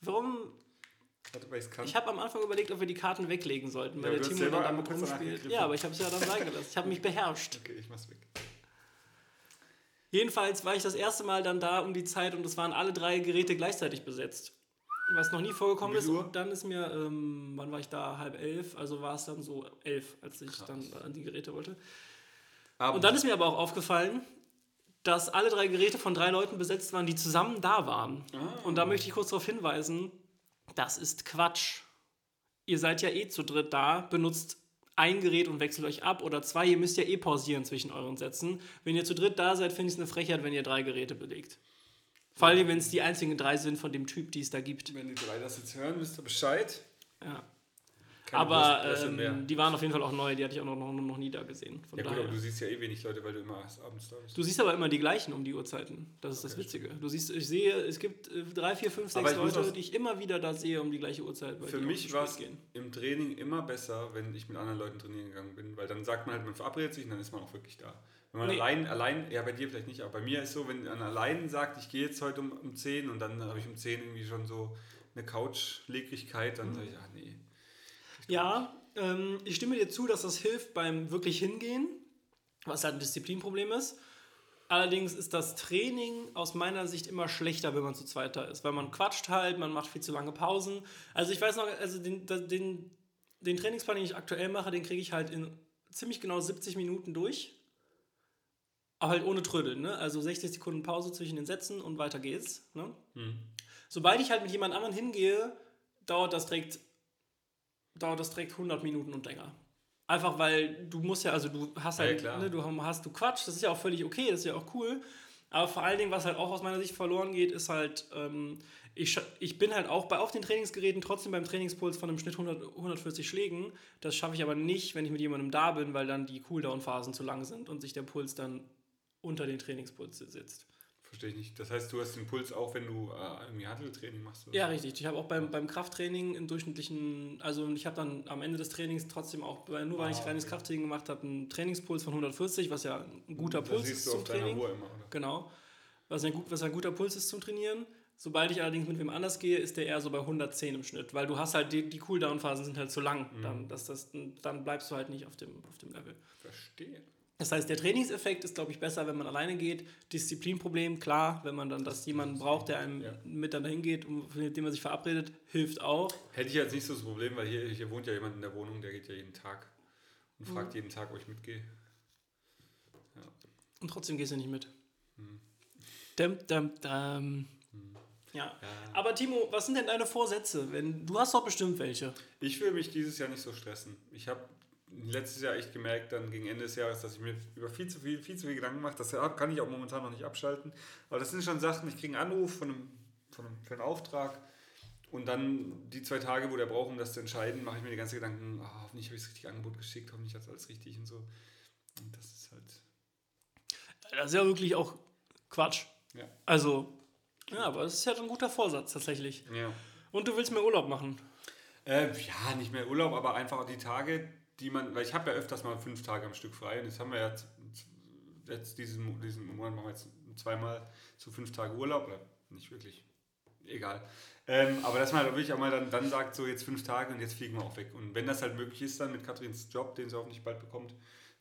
warum? Ich es kann. Ich habe am Anfang überlegt, ob wir die Karten weglegen sollten, weil Ja, der Timo dann damit rumspielt. Ja, aber ich habe es ja dann sein gelassen. Ich habe mich beherrscht. okay, ich mach's weg. Jedenfalls war ich das erste Mal dann da um die Zeit und es waren alle drei Geräte gleichzeitig besetzt. Was noch nie vorgekommen ist. Und dann ist mir, ähm, wann war ich da? Halb elf. Also war es dann so elf, als ich Krass. dann an die Geräte wollte. Aber Und dann ist mir aber auch aufgefallen, dass alle drei Geräte von drei Leuten besetzt waren, die zusammen da waren. Ah. Und da möchte ich kurz darauf hinweisen, das ist Quatsch. Ihr seid ja eh zu dritt da, benutzt ein Gerät und wechselt euch ab oder zwei, ihr müsst ja eh pausieren zwischen euren Sätzen. Wenn ihr zu dritt da seid, finde ich es eine Frechheit, wenn ihr drei Geräte belegt. Vor allem, wenn es die einzigen drei sind von dem Typ, die es da gibt. wenn die drei das jetzt hören, wisst ihr Bescheid. Ja. Aber ähm, die waren auf jeden Fall auch neu, die hatte ich auch noch, noch, noch nie da gesehen. Von Ja gut, daher. aber du siehst ja eh wenig Leute, weil du immer abends da bist. Du siehst aber immer die gleichen um die Uhrzeiten. Das ist das Okay, Witzige. Du siehst, ich sehe, es gibt äh, drei, vier, fünf, sechs Leute, die ich immer wieder da sehe um die gleiche Uhrzeit. Für mich war es im Training immer besser, wenn ich mit anderen Leuten trainieren gegangen bin, weil dann sagt man halt, man verabredet sich und dann ist man auch wirklich da. Wenn man Nee. allein, allein, ja bei dir vielleicht nicht, aber bei mir ist so, wenn man allein sagt, ich gehe jetzt heute um, um 10 und dann habe ich um 10 irgendwie schon so eine Couchlegrigkeit, dann sage ich, ach nee. Ja, ähm, ich stimme dir zu, dass das hilft beim wirklich hingehen, was halt ein Disziplinproblem ist. Allerdings ist das Training aus meiner Sicht immer schlechter, wenn man zu zweiter ist, weil man quatscht halt, man macht viel zu lange Pausen. Also ich weiß noch, also den, den, den Trainingsplan, den ich aktuell mache, den kriege ich halt in ziemlich genau 70 Minuten durch. Aber halt ohne Trödeln, ne? Also 60 Sekunden Pause zwischen den Sätzen und weiter geht's. Ne? Sobald ich halt mit jemand anderem hingehe, dauert das direkt, dauert das direkt 100 Minuten und länger. Einfach weil du musst ja, also du hast Ja, halt, klar. ne, du hast, du Quatsch, das ist ja auch völlig okay, das ist ja auch cool. Aber vor allen Dingen, was halt auch aus meiner Sicht verloren geht, ist halt, ähm, ich, ich bin halt auch bei auf den Trainingsgeräten trotzdem beim Trainingspuls von einem Schnitt 100, 140 Schlägen. Das schaffe ich aber nicht, wenn ich mit jemandem da bin, weil dann die Cooldown-Phasen zu lang sind und sich der Puls dann unter den Trainingspuls sitzt. Verstehe ich nicht. Das heißt, du hast den Puls auch, wenn du äh, irgendwie Handeltraining machst? oder Ja, richtig. Ich habe auch beim, beim Krafttraining im durchschnittlichen, also ich habe dann am Ende des Trainings trotzdem auch, nur weil ich Ah, reines okay. Krafttraining gemacht habe, einen Trainingspuls von 140, was ja ein guter Das Puls siehst ist du zum auf deiner Training. Uhr immer, oder? Genau. Was ein, gut, was ein guter Puls ist zum Trainieren. Sobald ich allerdings mit wem anders gehe, ist der eher so bei 110 im Schnitt, weil du hast halt, die, die Cooldown-Phasen sind halt zu lang. Mhm. Dann, dass das, dann bleibst du halt nicht auf dem, auf dem Level. Verstehe. Das heißt, der Trainingseffekt ist, glaube ich, besser, wenn man alleine geht. Disziplinproblem, klar, wenn man dann das jemanden braucht, der einem Ja. mit dann hingeht und mit dem man sich verabredet, hilft auch. Hätte ich jetzt nicht so das Problem, weil hier, hier wohnt ja jemand in der Wohnung, der geht ja jeden Tag und Mhm. fragt jeden Tag, ob ich mitgehe. Und trotzdem gehst du nicht mit. Hm. Dum, dum, dum. Ja. Ja. Aber Timo, was sind denn deine Vorsätze? Wenn, du hast doch bestimmt welche. Ich will mich dieses Jahr nicht so stressen. Ich habe letztes Jahr echt gemerkt, dann gegen Ende des Jahres, dass ich mir über viel zu viel, viel zu viel Gedanken mache. Das kann ich auch momentan noch nicht abschalten. Aber das sind schon Sachen, ich kriege einen Anruf von einem, von einem, für einen Auftrag und dann die zwei Tage, wo der braucht, um das zu entscheiden, mache ich mir die ganzen Gedanken, oh, hoffentlich habe ich das richtige Angebot geschickt, hoffentlich hat es alles richtig und so. Und das ist halt, Das ist ja wirklich auch Quatsch. ja. Also, ja, aber es ist ja ein guter Vorsatz tatsächlich. ja. Und du willst mehr Urlaub machen. Äh, ja, nicht mehr Urlaub, aber einfach die Tage, die man, weil ich habe ja öfters mal fünf Tage am Stück frei und jetzt haben wir ja jetzt diesen, diesen Monat machen wir jetzt zweimal so fünf Tage Urlaub, oder nicht wirklich, egal. Ähm, aber dass man halt wirklich auch mal dann, dann sagt, so jetzt fünf Tage und jetzt fliegen wir auch weg. Und wenn das halt möglich ist dann mit Katrins Job, den sie hoffentlich bald bekommt,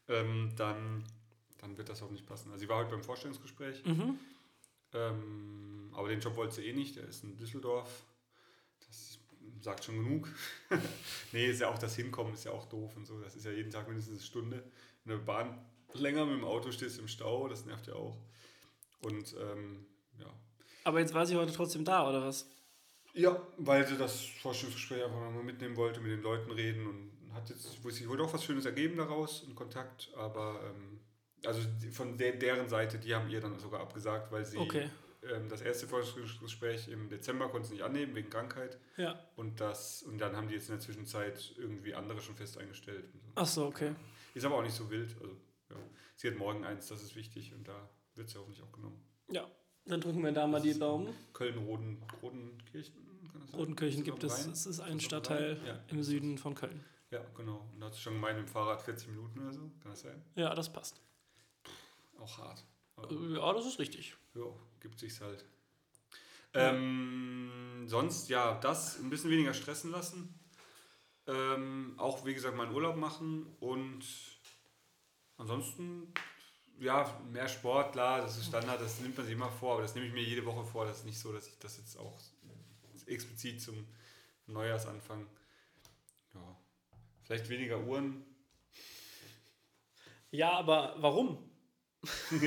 ähm, dann, dann wird das hoffentlich passen. Also sie war heute beim Vorstellungsgespräch. Mhm. Ähm, aber den Job wollte sie eh nicht, der ist in Düsseldorf. Sagt schon genug. nee, ist ja auch das Hinkommen, ist ja auch doof und so. Das ist ja jeden Tag mindestens eine Stunde. In der Bahn länger mit dem Auto stehst im Stau, das nervt ja auch. Und ähm, ja. Aber jetzt war sie heute trotzdem da, oder was? Ja, weil sie das Forschungsgespräch einfach mal mitnehmen wollte, mit den Leuten reden und hat jetzt, wo sich wohl doch was Schönes ergeben daraus, in Kontakt, aber ähm, also von der, deren Seite, die haben ihr dann sogar abgesagt, weil sie Okay. Ähm, das erste Forschungsgespräch im Dezember konnte sie nicht annehmen, wegen Krankheit. Ja. Und das, und dann haben die jetzt in der Zwischenzeit irgendwie andere schon fest eingestellt. So. Ach so, okay. Ist aber auch nicht so wild. Also, ja. Sie hat morgen eins, das ist wichtig und da wird sie hoffentlich auch genommen. Ja. Dann drücken wir da mal die Daumen. Köln-Roden, Rodenkirchen, kann das sein? Rodenkirchen Ist das gibt es. Es ist ein Stadtteil? Ja. im Süden von Köln. Ja, genau. Und da hat sie schon gemeint, dem Fahrrad 40 Minuten oder so. Kann das sein? Ja, das passt. Auch hart. Ja, das ist richtig. ja, gibt sich's halt. Ähm, sonst, ja, das ein bisschen weniger stressen lassen. Ähm, auch, wie gesagt, mal einen Urlaub machen und ansonsten, ja, mehr Sport, klar, das ist Standard, das nimmt man sich immer vor, aber das nehme ich mir jede Woche vor. Das ist nicht so, dass ich das jetzt auch explizit zum Neujahrsanfang, ja, vielleicht weniger Uhren, Ja, aber warum?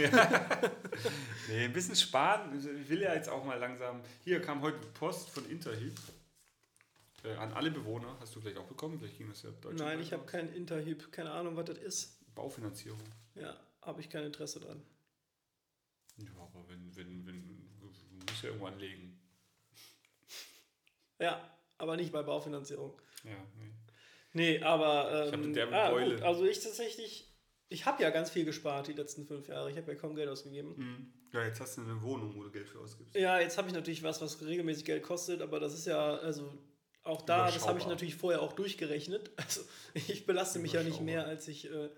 Nee, ein bisschen sparen. Also Ich will ja jetzt auch mal langsam. Hier kam heute Post von Interhyp. Äh, an alle Bewohner. Hast du vielleicht auch bekommen? Vielleicht ging das ja deutschlandweit Nein, ich habe keinen Interhyp. Keine Ahnung, was das ist. Baufinanzierung. Ja, habe ich kein Interesse dran. Ja, aber wenn, wenn, wenn, du musst ja irgendwo anlegen. Ja, aber nicht bei Baufinanzierung. Ja, nee. Nee, aber. Ich hab Ähm, eine derbe ah, Beule. gut, also ich tatsächlich. Ich habe ja ganz viel gespart die letzten fünf Jahre. Ich habe ja kaum Geld ausgegeben. Mhm. Ja, jetzt hast du eine Wohnung, wo du Geld für ausgibst. Ja, jetzt habe ich natürlich was, was regelmäßig Geld kostet, aber das ist ja, also auch da, das habe ich natürlich vorher auch durchgerechnet. Also ich belaste mich ja nicht mehr, als ich, äh,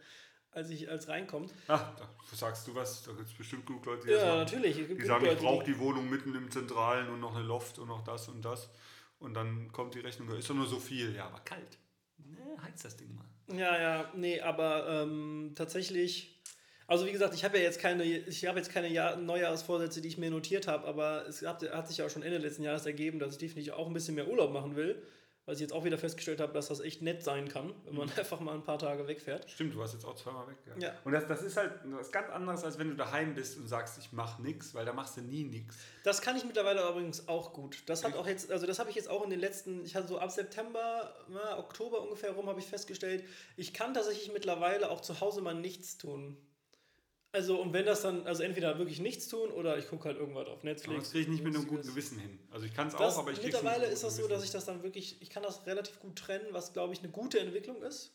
als ich als reinkommt. Ach, da sagst du was. Da gibt es bestimmt genug Leute, die, Ja, machen. natürlich. Die genug sagen, ich Leute, brauche die Wohnung mitten im Zentralen und noch eine Loft und noch das und das. Und dann kommt die Rechnung, ist doch nur so viel. Ja, aber kalt. Ne, heiz das Ding mal. Ja, ja, nee, aber ähm, tatsächlich. Also wie gesagt, ich habe ja jetzt keine, ich habe jetzt keine Jahr Neujahrsvorsätze, die ich mir notiert habe, aber es hat, hat sich ja auch schon Ende letzten Jahres ergeben, dass ich definitiv auch ein bisschen mehr Urlaub machen will, weil ich jetzt auch wieder festgestellt habe, dass das echt nett sein kann, wenn man einfach mal ein paar Tage wegfährt. Stimmt, du warst jetzt auch zweimal weg. Ja. Ja. Und das, das ist halt was ganz anderes, als wenn du daheim bist und sagst, ich mache nichts, weil da machst du nie nichts. Das kann ich mittlerweile übrigens auch gut. Das hat auch jetzt, also das habe ich jetzt auch in den letzten, ich hatte so ab September, na, Oktober ungefähr rum, habe ich festgestellt, ich kann tatsächlich mittlerweile auch zu Hause mal nichts tun. Also, und wenn das dann, also entweder wirklich nichts tun oder ich gucke halt irgendwas auf Aber Netflix. das kriege ich nicht mit einem guten. Gewissen hin. Also ich kann es auch, aber ich krieg's mittlerweile ist das so, dass ich das dann wirklich, ich kann das relativ gut trennen, was glaube ich eine gute Entwicklung ist,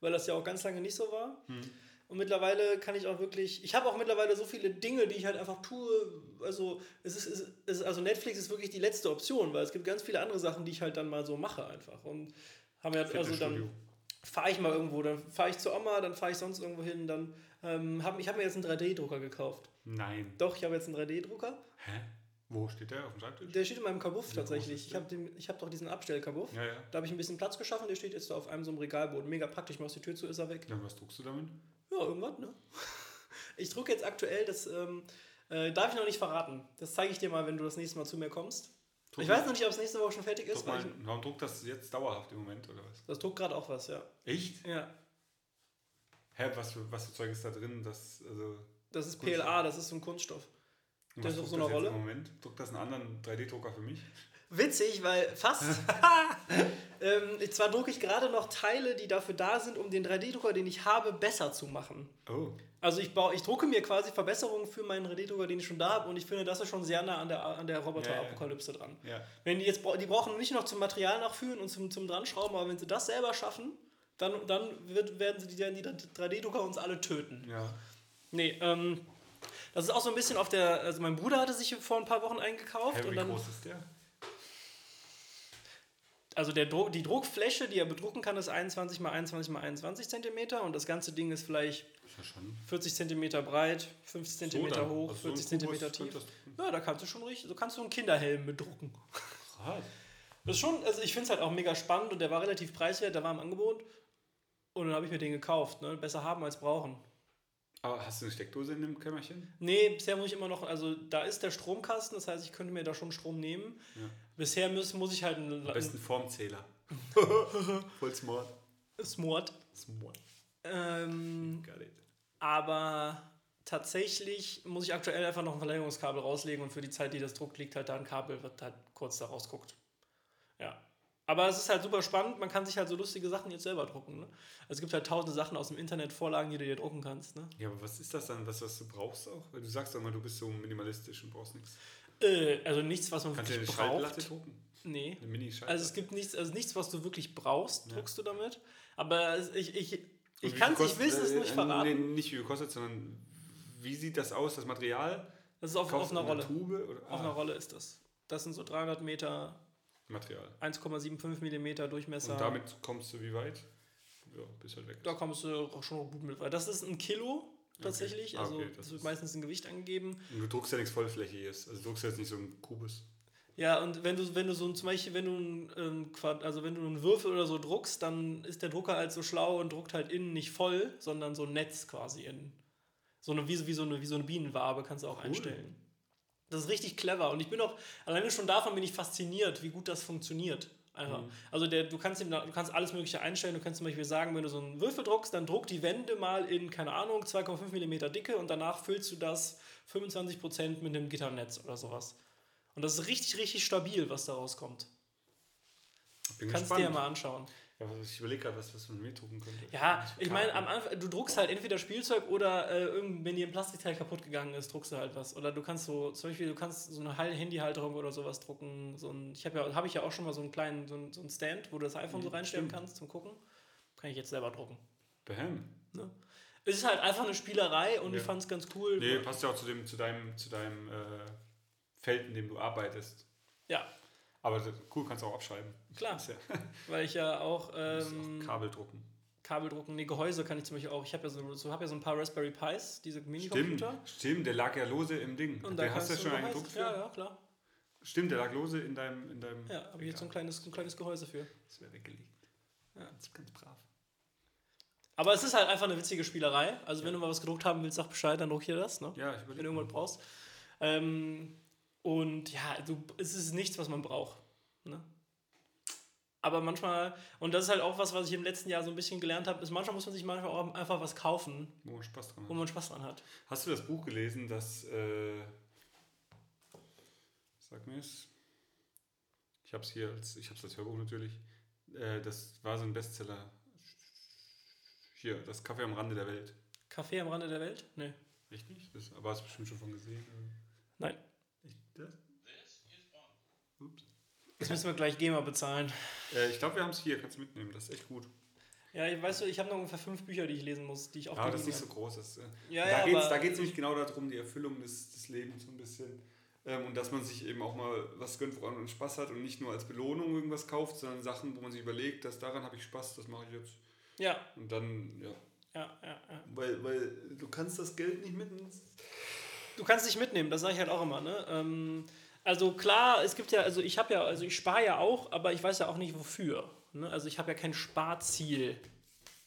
weil das ja auch ganz lange nicht so war. Hm. Und mittlerweile kann ich auch wirklich, ich habe auch mittlerweile so viele Dinge, die ich halt einfach tue. Also, es ist, es ist, also Netflix ist wirklich die letzte Option, weil es gibt ganz viele andere Sachen, die ich halt dann mal so mache einfach. Und haben ja, also dann fahre ich mal irgendwo, dann fahre ich zur Oma, dann fahre ich sonst irgendwo hin, dann ähm, hab, ich habe mir jetzt einen 3D-Drucker gekauft. Nein. Doch, ich habe jetzt einen 3D-Drucker. Hä? Wo steht der? Auf dem Schreibtisch? Der steht in meinem Kabuff groß tatsächlich. Ich habe hab doch diesen Abstellkabuff. Ja, ja. Da habe ich ein bisschen Platz geschaffen, der steht jetzt auf einem so einem Regalboden. Mega praktisch, machst die Tür zu, ist er weg. Dann was druckst du damit? Ja, irgendwas, ne? Ich drucke jetzt aktuell, das ähm, äh, darf ich noch nicht verraten. Das zeige ich dir mal, wenn du das nächste Mal zu mir kommst. Ich weiß noch nicht, ob es nächste Woche schon fertig ist. Mal, ich, warum druckt das jetzt dauerhaft im Moment, oder was? das druckt gerade auch was, ja. Echt? Ja. Hä, was für, was für Zeug ist da drin? Das, also, Das ist Kunststoff. PLA, das ist so ein Kunststoff. und Der ist auf druckt so einer jetzt Rolle? Im Moment druckt das einen anderen 3D-Drucker für mich? Witzig, weil fast. ähm, zwar drucke ich gerade noch Teile, die dafür da sind, um den 3D-Drucker, den ich habe, besser zu machen. Oh. Also ich, baue, ich drucke mir quasi Verbesserungen für meinen 3D-Drucker, den ich schon da habe und ich finde, das ist schon sehr nah an der, an der Roboter-Apokalypse dran. Ja. Wenn die jetzt die brauchen nicht noch zum Material nachführen und zum, zum Dranschrauben, aber wenn sie das selber schaffen, dann, dann wird, werden sie die, die 3D-Drucker uns alle töten. Ja. Nee, ähm, das ist auch so ein bisschen auf der, also mein Bruder hatte sich vor ein paar Wochen eingekauft und wie dann, groß ist der? Also der Druck, die Druckfläche, die er bedrucken kann, ist 21 mal 21 mal 21 Zentimeter und das ganze Ding ist vielleicht ja schon. 40 Zentimeter breit, 50 Zentimeter dann. hoch, Also so ein 40 Zentimeter Kubus tief. Ja, da kannst du schon richtig, so kannst du einen Kinderhelm bedrucken. Krass. Das ist schon, also ich finde es halt auch mega spannend und der war relativ preiswert, der war im Angebot. Und dann habe ich mir den gekauft. Ne? Besser haben als brauchen. Aber hast du eine Steckdose in dem Kämmerchen? Nee, bisher muss ich immer noch, also da ist der Stromkasten, das heißt, ich könnte mir da schon Strom nehmen. Ja. Bisher muss, muss ich halt einen, Am besten Formzähler. Voll smart. Smart. Smart. Ähm, Got it. aber tatsächlich muss ich aktuell einfach noch ein Verlängerungskabel rauslegen und für die Zeit, die das druckt, liegt halt da ein Kabel, wird halt kurz da rausguckt. Ja. Aber es ist halt super spannend, man kann sich halt so lustige Sachen jetzt selber drucken. Ne? Also es gibt halt tausende Sachen aus dem Internet, Vorlagen, die du dir drucken kannst. Ne? Ja, aber was ist das dann, was, was du brauchst auch? Weil du sagst doch mal, du bist so minimalistisch und brauchst nichts. Äh, also nichts, was man Kannst du eine wirklich Schallplatte braucht. drucken? Nee. Eine Mini-Schallplatte? Also es gibt nichts, also nichts, was du wirklich brauchst, Ja. druckst du damit. Aber ich, ich, ich kann es, ich will es nicht verraten. Nee, nicht wie viel kostet, sondern wie sieht das aus, das Material? Das ist auf, auf einer Rolle. Tube? Oder? Auf einer Rolle ist das. Das sind so 300 Meter, Material. 1,75 Millimeter Durchmesser. Und damit kommst du wie weit? Ja, bist halt weg. Da kommst du auch schon gut mit. Weil das ist ein Kilo tatsächlich. Ah, Also okay, das das wird ist- meistens ein Gewicht angegeben. Und du druckst ja nichts Vollflächiges. Also du druckst jetzt nicht so einen Kubus. Ja, und wenn du, wenn du so ein, zum Beispiel, wenn du ein, ähm, Quad- also wenn du einen Würfel oder so druckst, dann ist der Drucker halt so schlau und druckt halt innen nicht voll, sondern so ein Netz quasi innen. So eine, wie, wie, so eine, wie so eine Bienenwabe kannst du auch einstellen. Das ist richtig clever. Und ich bin auch, alleine schon davon bin ich fasziniert, wie gut das funktioniert. Einfach. Also der, du, kannst ihm, du kannst alles Mögliche einstellen. Du kannst zum Beispiel sagen, wenn du so einen Würfel druckst, dann druck die Wände mal in, keine Ahnung, 2,5 mm Dicke und danach füllst du das 25% mit einem Gitternetz oder sowas. Und das ist richtig, richtig stabil, was da rauskommt. Bin Kannst du dir ja mal anschauen. Ja, was- ich überlege gerade, was, was man mit drucken könnte. Ja, So ich meine, am. Anfang, du druckst halt entweder Spielzeug oder äh, irgend, wenn dir ein Plastikteil kaputt gegangen ist, druckst du halt was. Oder du kannst so, zum Beispiel, du kannst so eine Hal- Handyhalterung oder sowas drucken. So ein, ich habe ja, habe ich ja auch schon mal so einen kleinen, so einen, so einen Stand, wo du das iPhone so Mhm, reinstellen stimmt. kannst zum Gucken. Kann ich jetzt selber drucken. Bam. Ne? Es ist halt einfach eine Spielerei und Ja. ich fand es ganz cool. Nee, passt ja auch zu, dem, zu deinem, zu deinem äh, Feld, in dem du arbeitest. Ja, Aber das, cool, kannst du auch abschreiben. Klar. Ja, Weil ich ja auch, ähm, auch Kabel drucken. Kabel drucken, nee, Gehäuse kann ich zum Beispiel auch. Ich habe ja so, so, hab ja so ein paar Raspberry Pis, diese Stimmt, Minicomputer. stimmt, der lag ja lose im Ding. Und der hast du ja schon einen gedruckt für? Ja, ja, klar. Stimmt, der lag lose in deinem. In deinem Ja, habe ich jetzt so ein kleines, ein kleines Gehäuse für. Das wäre weggelegt. Ja. Ganz, ganz brav. Aber es ist halt einfach eine witzige Spielerei. Also wenn du mal was gedruckt haben willst, sag Bescheid, dann druck hier das, ne? Ja, ich wenn du überlege. irgendwas brauchst. Ähm, und ja, du, es ist nichts, was man braucht. Ne? Aber manchmal, und das ist halt auch was, was ich im letzten Jahr so ein bisschen gelernt habe, ist manchmal muss man sich manchmal auch einfach was kaufen, Wo man Spaß dran wo hat. man Spaß dran hat. Hast du das Buch gelesen, das. Äh, sag mir es. Ich habe es hier als. Ich habe es als Hörbuch natürlich. Äh, das war so ein Bestseller. Hier, das Kaffee am Rande der Welt. Kaffee am Rande der Welt? Nee. Richtig? Das, aber hast du bestimmt schon von gesehen. Nein. Ich, das? Jetzt müssen wir gleich GEMA bezahlen. Äh, ich glaube, wir haben es hier. Kannst du mitnehmen. Das ist echt gut. Ja, ich weiß, ich habe noch ungefähr fünf Bücher, die ich lesen muss, die ich auch Aber das ist nicht so groß. Das, äh, Ja, da ja, geht es nämlich genau darum, die Erfüllung des, des Lebens so ein bisschen. Ähm, und dass man sich eben auch mal was gönnt, woran man Spaß hat und nicht nur als Belohnung irgendwas kauft, sondern Sachen, wo man sich überlegt, dass daran habe ich Spaß, das mache ich jetzt. Ja, Und dann, ja. ja, ja, ja. Weil, weil du kannst das Geld nicht mit ins. Du kannst dich mitnehmen, das sage ich halt auch immer. Ne? Ähm, also klar, es gibt ja, also ich habe ja, also ich spare ja auch, aber ich weiß ja auch nicht wofür. Ne? Also ich habe ja kein Sparziel,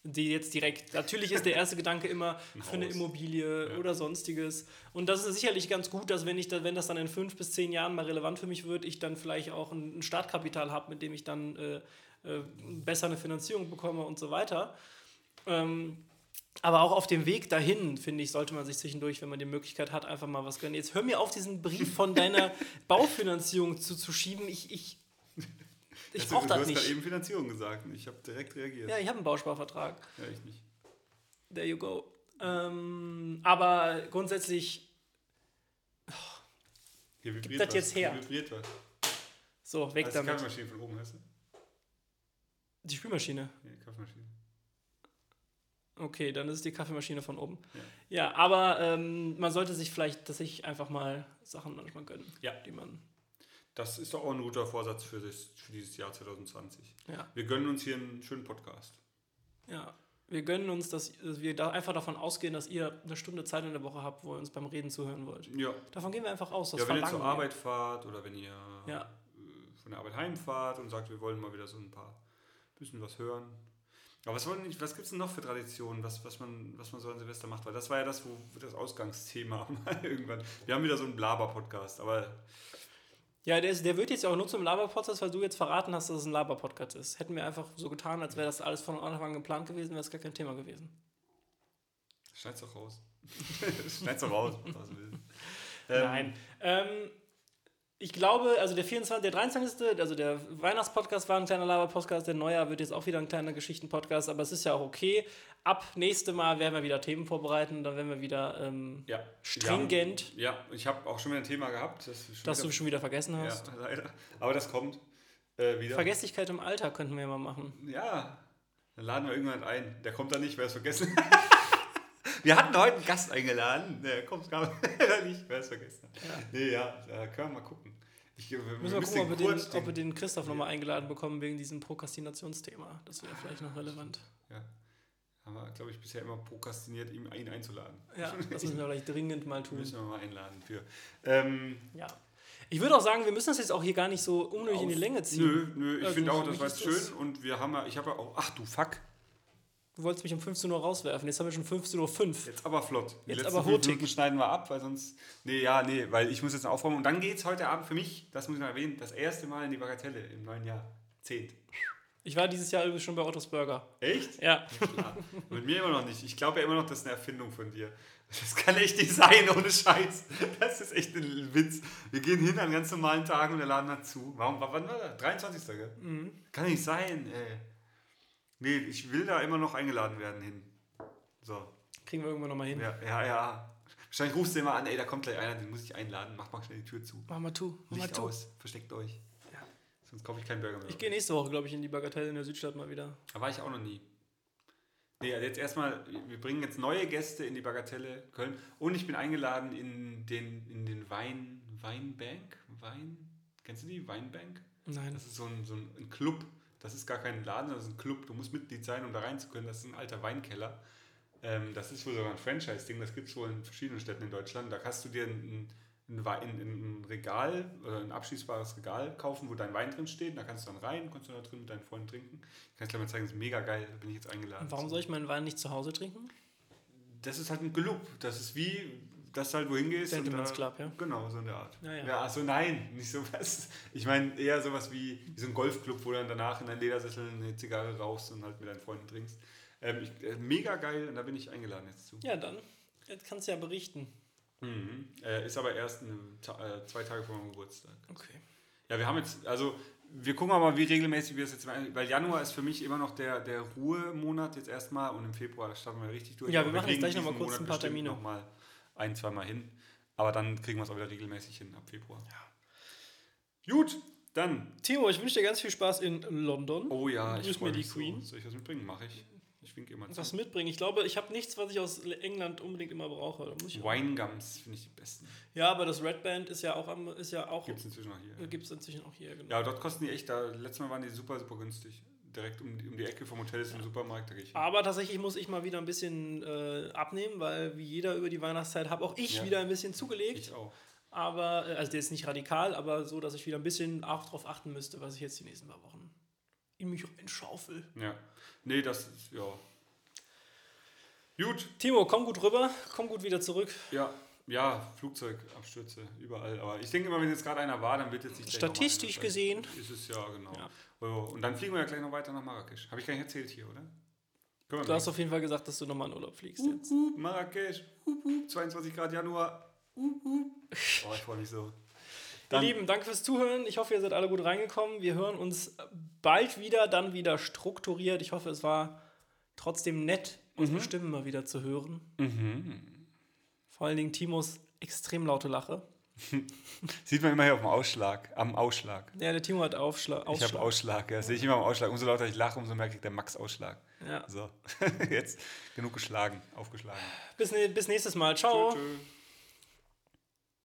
die jetzt direkt. Natürlich ist der erste Gedanke immer Ein für eine. Immobilie Ja. oder sonstiges. Und das ist sicherlich ganz gut, dass wenn ich da, wenn das dann in fünf bis zehn Jahren mal relevant für mich wird, ich dann vielleicht auch ein, ein Startkapital habe, mit dem ich dann äh, äh, besser eine Finanzierung bekomme und so weiter. Ähm, aber auch auf dem Weg dahin, finde ich, sollte man sich zwischendurch, wenn man die Möglichkeit hat, einfach mal was gönnen. Jetzt hör mir auf, diesen Brief von deiner Baufinanzierung zuzuschieben. Ich, ich, ich Hast du- brauche Du das hast gerade nicht. eben Finanzierung gesagt und ich habe direkt reagiert. Ja, ich habe einen Bausparvertrag. Ja, ich nicht. There you go. Ähm, aber grundsätzlich, Hier vibriert das was. jetzt her. Hier vibriert was. so, weg Hast du die damit. Kaffeemaschine von oben, heißt du? Die Spülmaschine. Ja, die Kaffeemaschine. Okay, dann ist die Kaffeemaschine von oben. Ja. Ja, aber ähm, man sollte sich vielleicht tatsächlich einfach mal Sachen manchmal gönnen, Ja. die man. Das ist doch auch ein guter Vorsatz für, das, für dieses Jahr 2020. Ja, Wir gönnen uns hier einen schönen Podcast. ja. Wir gönnen uns, dass, dass wir da einfach davon ausgehen, dass ihr eine Stunde Zeit in der Woche habt, wo ihr uns beim Reden zuhören wollt. Ja, Davon gehen wir einfach aus. Ja wenn ihr zur verlangen wir. Arbeit fahrt oder wenn ihr Ja. äh, von der Arbeit heimfahrt und sagt, wir wollen mal wieder so ein paar bisschen was hören. Aber was, wollen was gibt es denn noch für Traditionen, was, was, man, was man so an Silvester macht? Weil das war ja das, wo das Ausgangsthema mal irgendwann. Wir haben wieder so einen Blaber-Podcast, aber Ja, der, ist, der wird jetzt auch nur zum Laber-Podcast, weil du jetzt verraten hast, dass es ein Laber-Podcast ist. Hätten wir einfach so getan, als wäre das alles von Anfang an geplant gewesen, wäre es gar kein Thema gewesen. schneid's doch raus. schneid's doch raus. was du willst. Ähm, Nein. Ähm, ich glaube, also der 24., der 23., also der Weihnachtspodcast war ein kleiner Laber-Podcast, der Neujahr wird jetzt auch wieder ein kleiner Geschichten-Podcast, aber es ist ja auch okay. Ab nächste Mal werden wir wieder Themen vorbereiten, dann werden wir wieder ähm, Ja. stringent, Ja, ja ich habe auch schon wieder ein Thema gehabt. Das, schon dass du wieder, schon wieder vergessen hast. Ja, leider. Aber das kommt äh, wieder. Vergesslichkeit im Alter könnten wir ja mal machen. Ja, dann laden wir irgendwann ein. Der kommt dann nicht, wer es vergessen Wir hatten heute einen Gast eingeladen, der kommt gar nicht, wer es vergessen hat. Ja. Nee, ja, da können wir mal gucken. Ich, wir Müssen wir gucken, ob wir, den, ob wir den Christoph nochmal eingeladen bekommen wegen diesem Prokrastinationsthema. Das wäre vielleicht noch relevant. Ja. Haben wir, glaube ich, bisher immer prokrastiniert, ihn einzuladen. Ja, das müssen wir vielleicht dringend mal tun. Müssen wir mal einladen für. Ähm, Ja. Ich würde auch sagen, wir müssen das jetzt auch hier gar nicht so unnötig in die Länge ziehen. Nö, nö, ich Also finde auch, das war jetzt schön und wir haben ja, ich habe ja auch, ach du Fuck, Du wolltest mich um 15 Uhr rauswerfen. Jetzt haben wir schon 15.05 Uhr. Jetzt aber flott. Die Jetzt letzten aber fünf. Minuten schneiden wir ab, weil sonst. Nee, ja, nee, weil ich muss jetzt aufräumen. Und dann geht es heute Abend für mich, das muss ich noch erwähnen, das erste Mal in die Bagatelle im neuen Jahr. Zehnt. Ich war dieses Jahr übrigens schon bei Ottos Burger. Echt? Ja. Klar. Mit mir immer noch nicht. Ich glaube ja immer noch, das ist eine Erfindung von dir. Das kann echt nicht sein, ohne Scheiß. Das ist echt ein Witz. Wir gehen hin an ganz normalen Tagen und der Laden hat zu. Warum, wann war das? 23. Gell? Mhm. Kann nicht sein, ey. Nee, ich will da immer noch eingeladen werden hin. So. Kriegen wir irgendwann nochmal hin. Ja, ja, ja. Wahrscheinlich rufst du immer an, ey, da kommt gleich einer, den muss ich einladen. Mach mal schnell die Tür zu. Mach mal tu. Mach mal Licht tu. aus, versteckt euch. Ja. Sonst kaufe ich keinen Burger mehr. Ich gehe nächste Woche, glaube ich, in die Bagatelle in der Südstadt mal wieder. Da war ich auch noch nie. Nee, also jetzt erstmal, wir bringen jetzt neue Gäste in die Bagatelle Köln und ich bin eingeladen in den, in den Wein, Weinbank. Wein, kennst du die? Weinbank? Nein. Das ist so ein, so ein Club. Das ist gar kein Laden, das ist ein Club. Du musst Mitglied sein, um da rein zu können. Das ist ein alter Weinkeller. Ähm, das ist wohl sogar ein Franchise-Ding. Das gibt es wohl in verschiedenen Städten in Deutschland. Da kannst du dir ein, ein, ein, ein Regal oder ein abschließbares Regal kaufen, wo dein Wein drin steht. Da kannst du dann rein, kannst du da drin mit deinen Freunden trinken. Ich kann es dir mal zeigen, das ist mega geil. Da bin ich jetzt eingeladen. Und warum soll ich meinen Wein nicht zu Hause trinken? Das ist halt ein Club. Das ist wie, dass du halt wohin gehst. Gentleman's Club, ja. Genau, so in der Art. Ja, ja. ja achso, nein, nicht sowas. Ich meine eher sowas wie, wie so ein Golfclub, wo du dann danach in deinen Ledersessel eine Zigarre rauchst und halt mit deinen Freunden trinkst. Ähm, ich, äh, mega geil und da bin ich eingeladen jetzt zu. Ja, dann. Jetzt kannst du ja berichten. Mhm. Äh, ist aber erst Ta äh, zwei Tage vor meinem Geburtstag. Okay. Ja, wir haben jetzt, also wir gucken aber mal, wie regelmäßig wir das jetzt machen, weil Januar ist für mich immer noch der, der Ruhemonat jetzt erstmal und im Februar starten wir richtig durch. Ja, Aber wir machen jetzt gleich noch mal diesen kurz ein paar Termine. Noch mal ein, zwei Mal hin. Aber dann kriegen wir es auch wieder regelmäßig hin ab Februar. Gut, dann. Timo, ich wünsche dir ganz viel Spaß in London. Oh ja, ich mir freue die mich Queen. So. Soll ich was mitbringen? Mache ich. Ich winke immer zu. Was mitbringen. Ich glaube, ich habe nichts, was ich aus England unbedingt immer brauche. Winegums finde ich die besten. ja, aber das Red Band ist ja auch am, ist ja auch Gibt es inzwischen auch hier. gibt es inzwischen auch hier. Genau. Ja, dort kosten die echt, da, letztes Mal waren die super, super günstig. Direkt um die, um die Ecke vom Hotel ist ein Supermarkt, hin. Aber tatsächlich muss ich mal wieder ein bisschen äh, abnehmen, weil wie jeder über die Weihnachtszeit habe auch ich Ja. wieder ein bisschen zugelegt. Ich auch. Aber, äh, also der ist nicht radikal, aber so, dass ich wieder ein bisschen auch darauf achten müsste, was ich jetzt die nächsten paar Wochen in mich reinschaufel. Ja. Nee, das ist, ja. Gut, Timo, komm gut rüber, komm gut wieder zurück. ja. Ja, Flugzeugabstürze, überall. Aber ich denke immer, wenn jetzt gerade einer war, dann wird jetzt nicht Statistisch gesehen. Ist es ja, genau. Ja. Und dann fliegen wir ja gleich noch weiter nach Marrakesch. Habe ich gar nicht erzählt hier, oder? Du hast gleich. auf jeden Fall gesagt, dass du nochmal in Urlaub fliegst jetzt. Hup, Marrakesch, hup, 22 Grad Januar. Oh, ich freue mich so. Ihr Dann- Lieben, danke fürs Zuhören. Ich hoffe, ihr seid alle gut reingekommen. Wir hören uns bald wieder, dann wieder strukturiert. Ich hoffe, es war trotzdem nett, unsere Stimmen mal wieder zu hören. Vor allen Dingen Timos extrem laute Lache. Sieht man immer hier auf dem Ausschlag, am Ausschlag. Ja, der Timo hat Aufschla Ich habe Ausschlag. Ausschlag, ja. Sehe ich immer am Ausschlag. Umso lauter ich lache, umso mehr kriegt der Max Ausschlag. Ja. So, jetzt genug geschlagen, aufgeschlagen. Bis, ne- bis nächstes Mal. Ciao. Tschö, tschö.